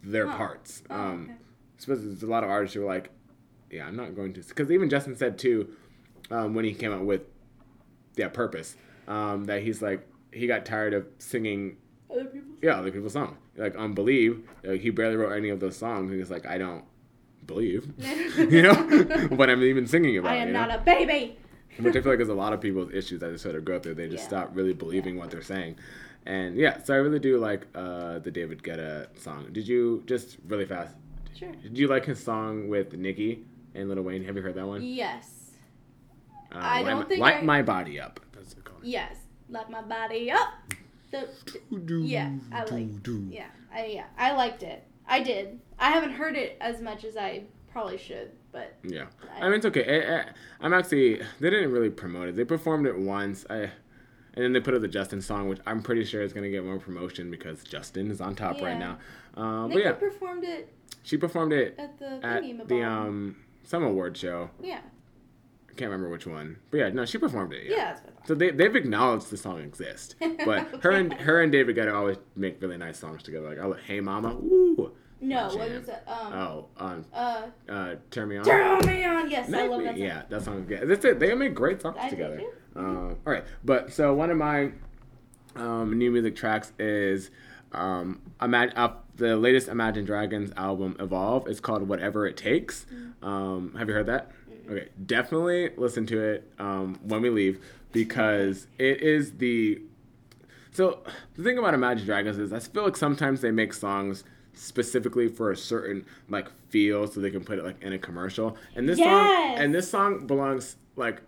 A: their parts.
B: Oh,
A: um,
B: okay.
A: suppose there's a lot of artists who are like, yeah, I'm not going to. Because even Justin said too, um, when he came out with, yeah, Purpose, um, that he's like, he got tired of singing,
B: Other people.
A: yeah, other people's songs. Like on Believe, like, he barely wrote any of those songs. And he's like, I don't believe, you know, what I'm even singing about.
B: I am
A: you know?
B: not a baby.
A: which I feel like is a lot of people's issues that they sort of go through. They just
B: Yeah.
A: stop really believing what they're saying. And yeah, so I really do like uh, the David Guetta song. Did you just really fast?
B: Sure.
A: Did you like his song with Nicki and Lil Wayne? Have you heard that one?
B: Yes.
A: Uh,
B: I don't
A: my,
B: think
A: light
B: I-
A: my body up. That's it called.
B: Yes. Let my body up. The, yeah, I like. Yeah, I yeah, I liked it. I did. I haven't heard it as much as I probably should, but
A: Yeah,
B: I-
A: I mean it's okay. I, I, I'm actually they didn't really promote it. They performed it once. I and then they put out the Justin song, which I'm pretty sure is gonna get more promotion because Justin is on top right
B: Yeah.
A: now. Um, but yeah,
B: performed it
A: she performed it
B: at the
A: at
B: thingy
A: the um some award show.
B: yeah,
A: I can't remember which one, but yeah, no, she performed it.
B: yeah,
A: Yeah.
B: that's what I thought.
A: So they they've acknowledged the song exists, but her and her and David Guetta always make really nice songs together. Like, oh, hey mama, ooh,
B: No, what was it? Um,
A: oh, um,
B: uh,
A: uh, turn me on.
B: turn me on. Yes, I love that. Song.
A: Yeah, that song's good. That's it. They make great songs
B: I do
A: together.
B: too.
A: Um, all right, but so one of my um, new music tracks is um, Imag- uh, the latest Imagine Dragons album, Evolve. It's called Whatever It Takes.
B: Mm.
A: Um, have you heard that? Okay, definitely listen to it um, when we leave because it is the. So the thing about Imagine Dragons is I feel like sometimes they make songs specifically for a certain like feel so they can put it like in a commercial. And this song and this song belongs like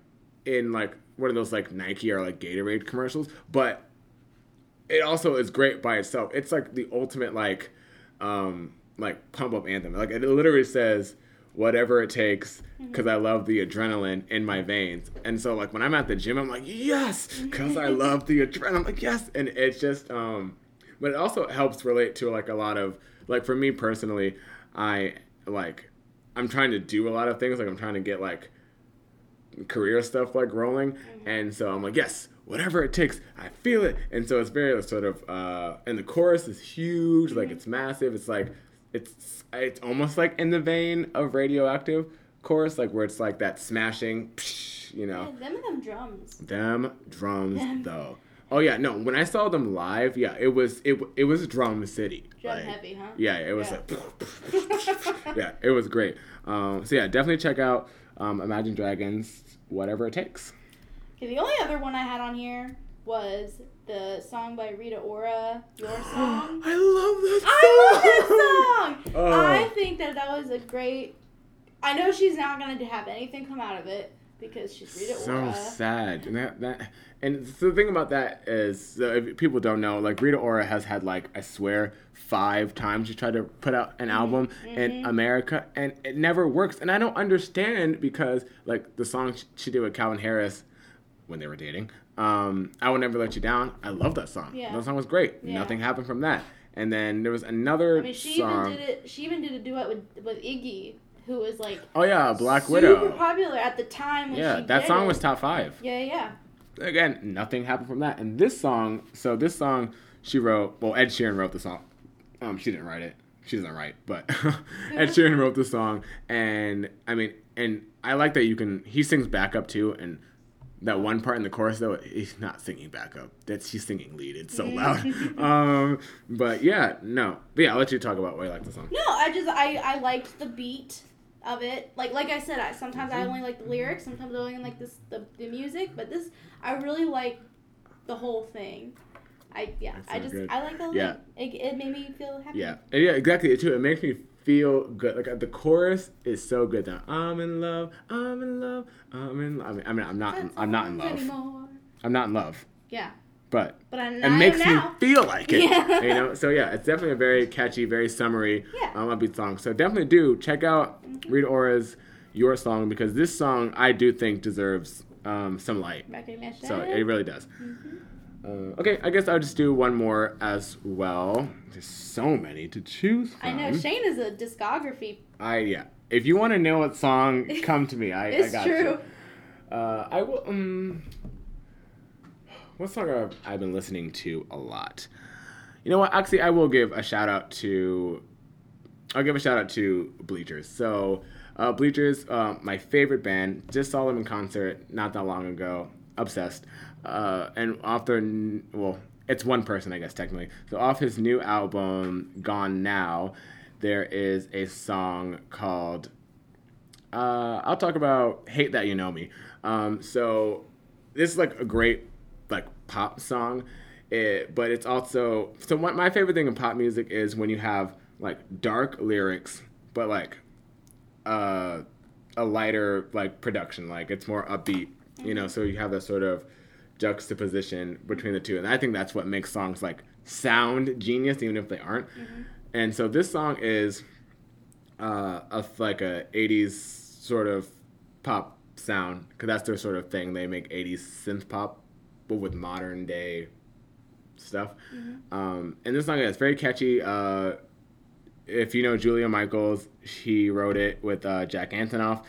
A: in like one of those like Nike or like Gatorade commercials, but it also is great by itself. It's like the ultimate like um like pump up anthem. Like it literally says whatever it takes because I love the adrenaline in my veins. And so like when I'm at the gym I'm like yes! Cuz I love the adrenaline. I'm like yes! And it's just um but it also helps relate to like a lot of like for me personally I like I'm trying to do a lot of things. Like I'm trying to get like career stuff like rolling. And so i'm like yes whatever it takes i feel it. And so it's very sort of uh and the chorus is huge like it's massive. It's like it's it's almost like in the vein of radioactive chorus like where it's like that smashing psh, you know.
B: Yeah, them and them drums.
A: them drums though. Oh yeah no when i saw them live yeah it was it it was drum city.
B: Drum
A: Like,
B: heavy, huh?
A: yeah it was
B: Yeah.
A: like yeah it was great. Um so yeah definitely check out um imagine dragons whatever it takes
B: Okay, the only other one I had on here was the song by Rita Ora, Your Song.
A: I love that song.
B: I love that song.
A: Oh.
B: I think that that was a great. I know she's not going to have anything come out of it because she's Rita
A: so
B: Ora.
A: So sad and that, that and so the thing about that is so if people don't know like rita ora has had like i swear five times she tried to put out an mm-hmm, album in mm-hmm. america and it never works and i don't understand because like the song she did with calvin harris when they were dating um i will never let you down i love that song
B: Yeah.
A: that song was great
B: Yeah.
A: nothing happened from that and then there was another
B: I mean, she
A: song
B: even did it. She even did a duet with with Iggy, who was like
A: oh yeah black
B: super
A: widow
B: popular at the time. When
A: yeah that song
B: it.
A: was top five
B: Yeah, yeah.
A: again, nothing happened from that. And this song, so this song she wrote, well, Ed Sheeran wrote the song. Um, she didn't write it. She doesn't write, but Ed Sheeran wrote the song, and I mean, and I like that you can. He sings backup too, and that one part in the chorus though, he's not singing backup. That's he's singing lead. It's so loud. um, but yeah, no, but yeah, I'll let you talk about why you like the song.
B: No, I just I I liked the beat of it. Like like I said, I sometimes I only like the lyrics, sometimes I only like this the, the music, but this I really like the whole thing. I yeah, I just
A: good.
B: I like the
A: Yeah.
B: It, it made me feel happy.
A: Yeah, and yeah, exactly. Too. It makes me feel good. Like the chorus is so good. Now I'm in love. I'm in love. I'm in. I mean, I mean, I'm not. I'm not in love.
B: Anymore.
A: I'm not in love.
B: Yeah,
A: But
B: but I'm
A: it makes me
B: now.
A: feel like it.
B: Yeah.
A: You know. So yeah, it's definitely a very catchy, very summery,
B: Yeah.
A: um, upbeat song. So definitely do check out Rita Ora's "Your Song" because this song I do think deserves um, some light.
B: Recognition.
A: So it really does. Uh, okay, I guess I'll just do one more as well. There's so many to choose from.
B: I know Shayne is a discography.
A: I yeah. If you want to know what song, come to me. I, I
B: It's
A: got
B: true.
A: you. Uh, I will. Um, what song have I been listening to a lot? You know what? Actually, I will give a shout out to. I'll give a shout out to Bleachers. So, uh, Bleachers, uh, my favorite band. Just saw them in concert not that long ago. Obsessed. Uh, and off their well, it's one person, I guess technically. So off his new album, Gone Now, there is a song called uh, I'll talk about "Hate That You Know Me." Um, so this is like a great like pop song, it, but it's also so. What my favorite thing in pop music is when you have like dark lyrics, but like uh, a lighter like production. Like it's more upbeat, you know. So you have that sort of juxtaposition between the two, and I think that's what makes songs like sound genius, even if they aren't.
B: Mm-hmm.
A: And so this song is uh, a like a '80s sort of pop sound because that's their sort of thing. They make '80s synth pop, but with modern day stuff. Um, and this song is very catchy. Uh, if you know Julia Michaels, she wrote it with uh, Jack Antonoff,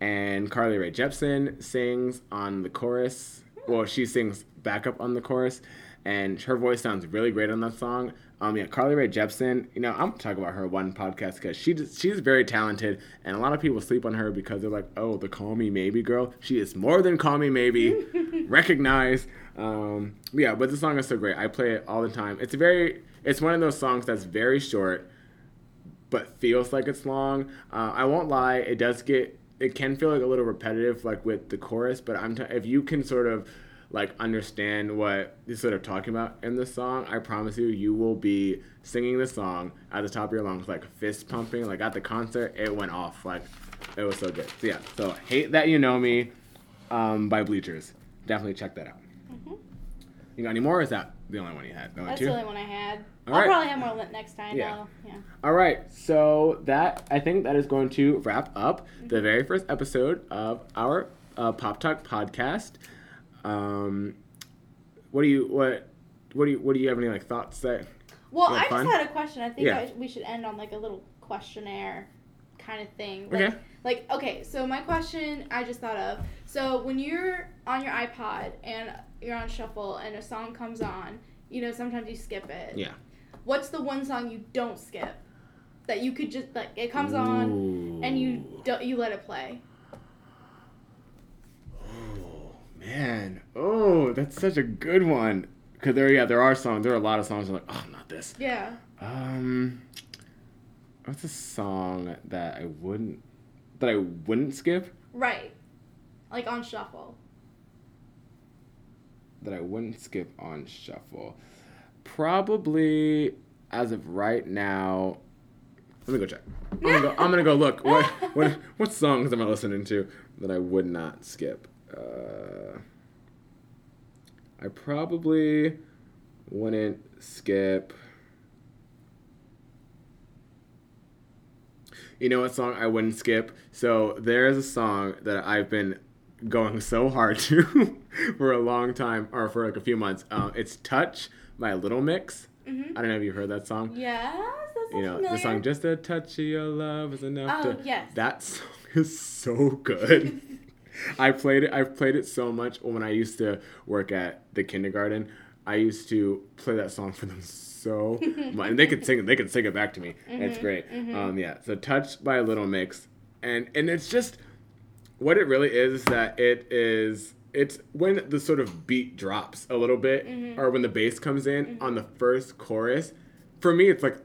A: and Carly Rae Jepsen sings on the chorus. Well, she sings backup on the chorus, and her voice sounds really great on that song. Um, yeah, Carly Rae Jepsen. You know, I'm talk about her one podcast because she just, she's very talented, and a lot of people sleep on her because they're like, oh, the Call Me Maybe girl. She is more than Call Me Maybe. Recognize. Um, yeah, but the song is so great. I play it all the time. It's a very, it's one of those songs that's very short but feels like it's long. Uh, I won't lie, it does get it can feel like a little repetitive, like with the chorus. But I'm t- if you can sort of like understand what he's sort of talking about in the song, I promise you, you will be singing the song at the top of your lungs, like fist pumping. Like at the concert, it went off. Like it was so good. So yeah, so hate that you know me, um, by Bleachers. Definitely check that out. You got any more? Or is that the only one you had? The only
B: That's
A: two?
B: the only one I had.
A: All
B: I'll
A: right.
B: probably have more next time.
A: Yeah.
B: though. Yeah.
A: All right, so that I think that is going to wrap up the very first episode of our uh, Pop Talk podcast. Um, what do you what what do you what do you have any like thoughts that?
B: Well, I
A: have
B: just had a question. I think
A: Yeah.
B: We should end on like a little questionnaire kind of thing. Like,
A: Okay.
B: Like, okay, so my question I just thought of. So when you're on your iPod and you're on shuffle and a song comes on, you know, sometimes you skip it.
A: Yeah.
B: What's the one song you don't skip? That you could just like it comes on and you don't you let it play.
A: Oh man, oh that's such a good one. Cause there, yeah, there are songs. There are a lot of songs. I'm like, oh, not this.
B: Yeah.
A: Um, what's a song that I wouldn't that I wouldn't skip?
B: Right. Like on shuffle.
A: That I wouldn't skip on shuffle. Probably as of right now. Let me go check. I'm gonna go, I'm gonna go look. What what what songs am I listening to that I would not skip? Uh, I probably wouldn't skip. You know what song I wouldn't skip? So there's a song that I've been going so hard to for a long time, or for like a few months. Um, it's "Touch" by Little Mix.
B: Mhm.
A: I don't know if you've heard that song.
B: Yes, that's
A: You know the song "Just a Touch of Your Love Is Enough."
B: Oh,
A: to...
B: yes.
A: That song is so good. I played it. I've played it so much when I used to work at the kindergarten. I used to play that song for them so much, and they could sing it. They could sing it back to me. It's great. Um, yeah. So "Touched" by Little Mix, and and it's just what it really is is that it is it's when the sort of beat drops a little bit mm-hmm. or when the bass comes in mm-hmm. on the first chorus for me it's like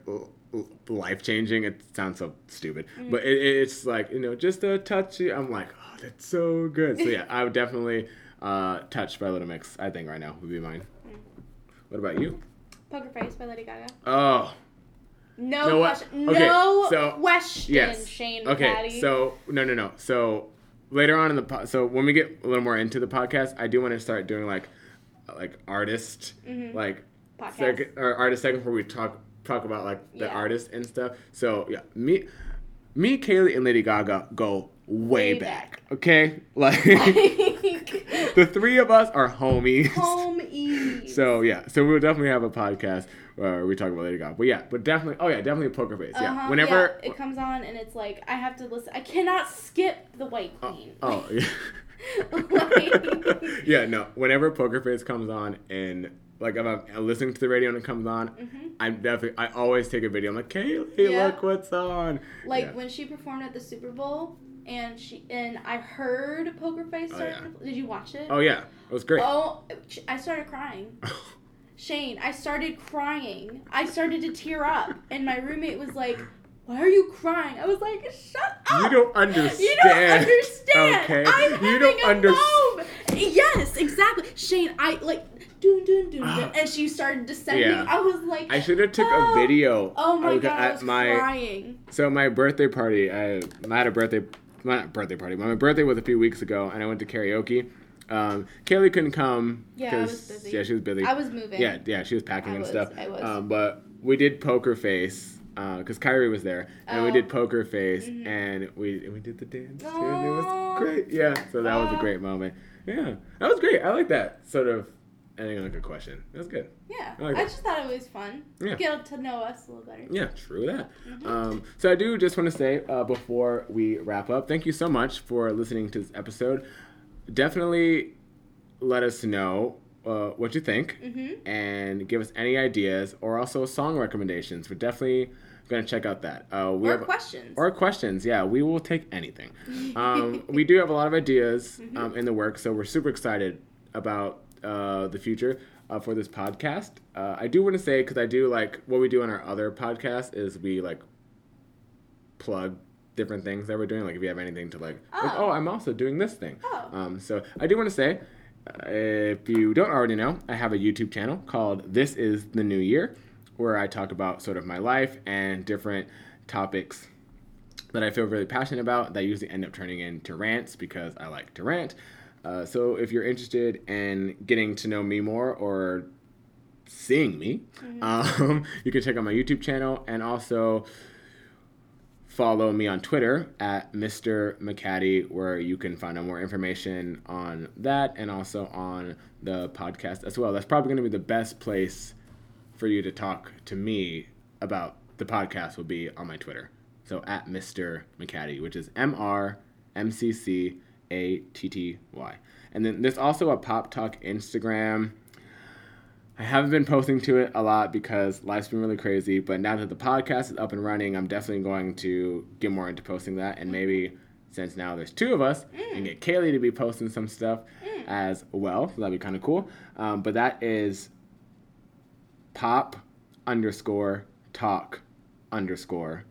A: life changing it sounds so stupid mm. but it, it's like you know just a touch i'm like oh that's so good. So yeah i would definitely uh touched by little mix i think right now would be mine. Mm. What about you?
B: Poker Face by Lady Gaga.
A: oh.
B: No
A: what?
B: question.
A: Okay,
B: no
A: so-
B: question,
A: yes.
B: Shayne
A: okay
B: Patty.
A: so no no no. So later on in the po- so when we get a little more into the podcast i do want to start doing like like artist mm-hmm. like
B: Podcast.
A: second or artist second where we talk talk about like the
B: Yeah.
A: artist and stuff so yeah me me kayleigh and lady gaga go way,
B: Way
A: back.
B: back.
A: okay like the three of us are homies
B: Home easy.
A: so yeah, so we'll definitely have a podcast where we talk about Lady Gaga. But yeah, but definitely, oh yeah, definitely Poker Face. Yeah,
B: Uh-huh,
A: whenever.
B: yeah, it comes on and it's like I have to listen. I cannot skip the White
A: oh,
B: Queen.
A: oh yeah.
B: Like-
A: yeah, no. Whenever Poker Face comes on and like if I'm listening to the radio and it comes on, I'm definitely I always take a video. I'm like, Kayleigh,
B: Mm-hmm. Yeah.
A: look what's on.
B: Like
A: Yeah.
B: when she performed at the Super Bowl and she and I heard Poker Face
A: Oh, yeah.
B: Did you watch it?
A: Oh yeah, it was great.
B: Oh, I started crying. Shayne, I started crying. I started to tear up, and my roommate was like, "Why are you crying?" I was like, "Shut up!
A: You don't understand.
B: You don't understand.
A: Okay.
B: I'm
A: you don't understand.
B: Yes, exactly. Shayne, I like dun dun dun, dun ah. and she started descending.
A: Yeah.
B: I was like,
A: I should have took
B: "Oh."
A: a video.
B: Oh my
A: of-
B: god, I
A: at
B: was
A: my
B: crying.
A: so my birthday party. I, I had a birthday, not birthday party. My birthday was a few weeks ago, and I went to karaoke. Um, Kayleigh couldn't come
B: Yeah, I was busy.
A: yeah, she was busy.
B: I was moving.
A: Yeah, yeah, she was packing
B: I
A: and
B: was,
A: stuff.
B: I was.
A: Um, but we did poker face because Kyrie was there, and we
B: Oh.
A: did poker face,
B: Mhm.
A: and we we did the dance, too, and it was great. Yeah, so that was a great moment. Yeah, that was great. I like that sort of ending on a good question. That's good.
B: Yeah,
A: I like
B: I just thought it was fun.
A: Yeah.
B: Get to know us a little better.
A: Yeah, true that.
B: Mhm.
A: Um, so I do just want to say uh, before we wrap up, thank you so much for listening to this episode. Definitely let us know uh, what you think
B: Mm-hmm.
A: and give us any ideas or also song recommendations. We're definitely going to check out that. Uh, we
B: Or
A: have,
B: questions.
A: or questions. Yeah, we will take anything. Um, we do have a lot of ideas
B: Mm-hmm.
A: um, in the work, so we're super excited about uh, the future uh, for this podcast. Uh, I do want to say because I do like what we do on our other podcast is we like plug different things that we're doing. Like if you have anything to like, like,
B: Oh.
A: oh, I'm also doing this thing.
B: Oh.
A: Um, so I do want to say, uh, if you don't already know, I have a YouTube channel called This Is the New Year, where I talk about sort of my life and different topics that I feel really passionate about that usually end up turning into rants because I like to rant. Uh, so if you're interested in getting to know me more or seeing me, um, you can check out my YouTube channel and also follow me on Twitter at Mr. McCatty, where you can find out more information on that and also on the podcast as well. That's probably going to be the best place for you to talk to me about the podcast will be on my Twitter. So at Mr. McCatty, which is M R M C C A T T Y. And then there's also a Pop Talk Instagram. I haven't been posting to it a lot because life's been really crazy, but now that the podcast is up and running, I'm definitely going to get more into posting that. And maybe since now there's two of us, and get Kayleigh to be posting some stuff as well. So that'd be kind of cool. Um, but that is pop underscore talk underscore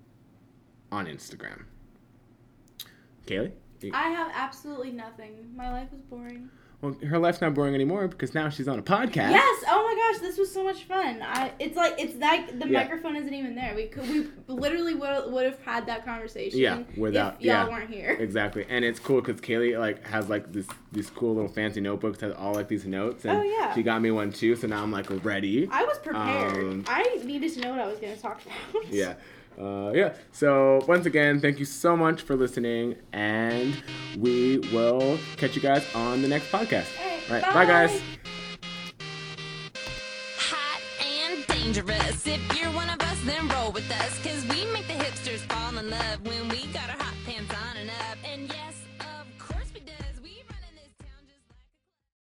A: on Instagram. Kayleigh?
B: I have absolutely nothing. My life is boring.
A: Well, her life's not boring anymore because now she's on a podcast.
B: Yes. Oh my gosh, this was so much fun. I. It's like it's like the
A: Yeah.
B: microphone isn't even there. We could we literally would would have had that conversation.
A: Yeah, without-
B: if y'all
A: yeah.
B: weren't here.
A: Exactly, and it's cool because Kayleigh like has like this these cool little fancy notebooks that has all like these notes, and
B: Oh, yeah.
A: she got me one too. So now I'm like ready.
B: I was prepared.
A: Um,
B: I needed to know what I was going to talk about.
A: Yeah, uh, yeah. So once again, thank you so much for listening, and we will catch you guys on the next podcast.
B: All
A: All
B: right,
A: right, bye, guys.
C: hot and dangerous. If you're one of us, then roll with us. Cause we make the hipsters fall in love when we got our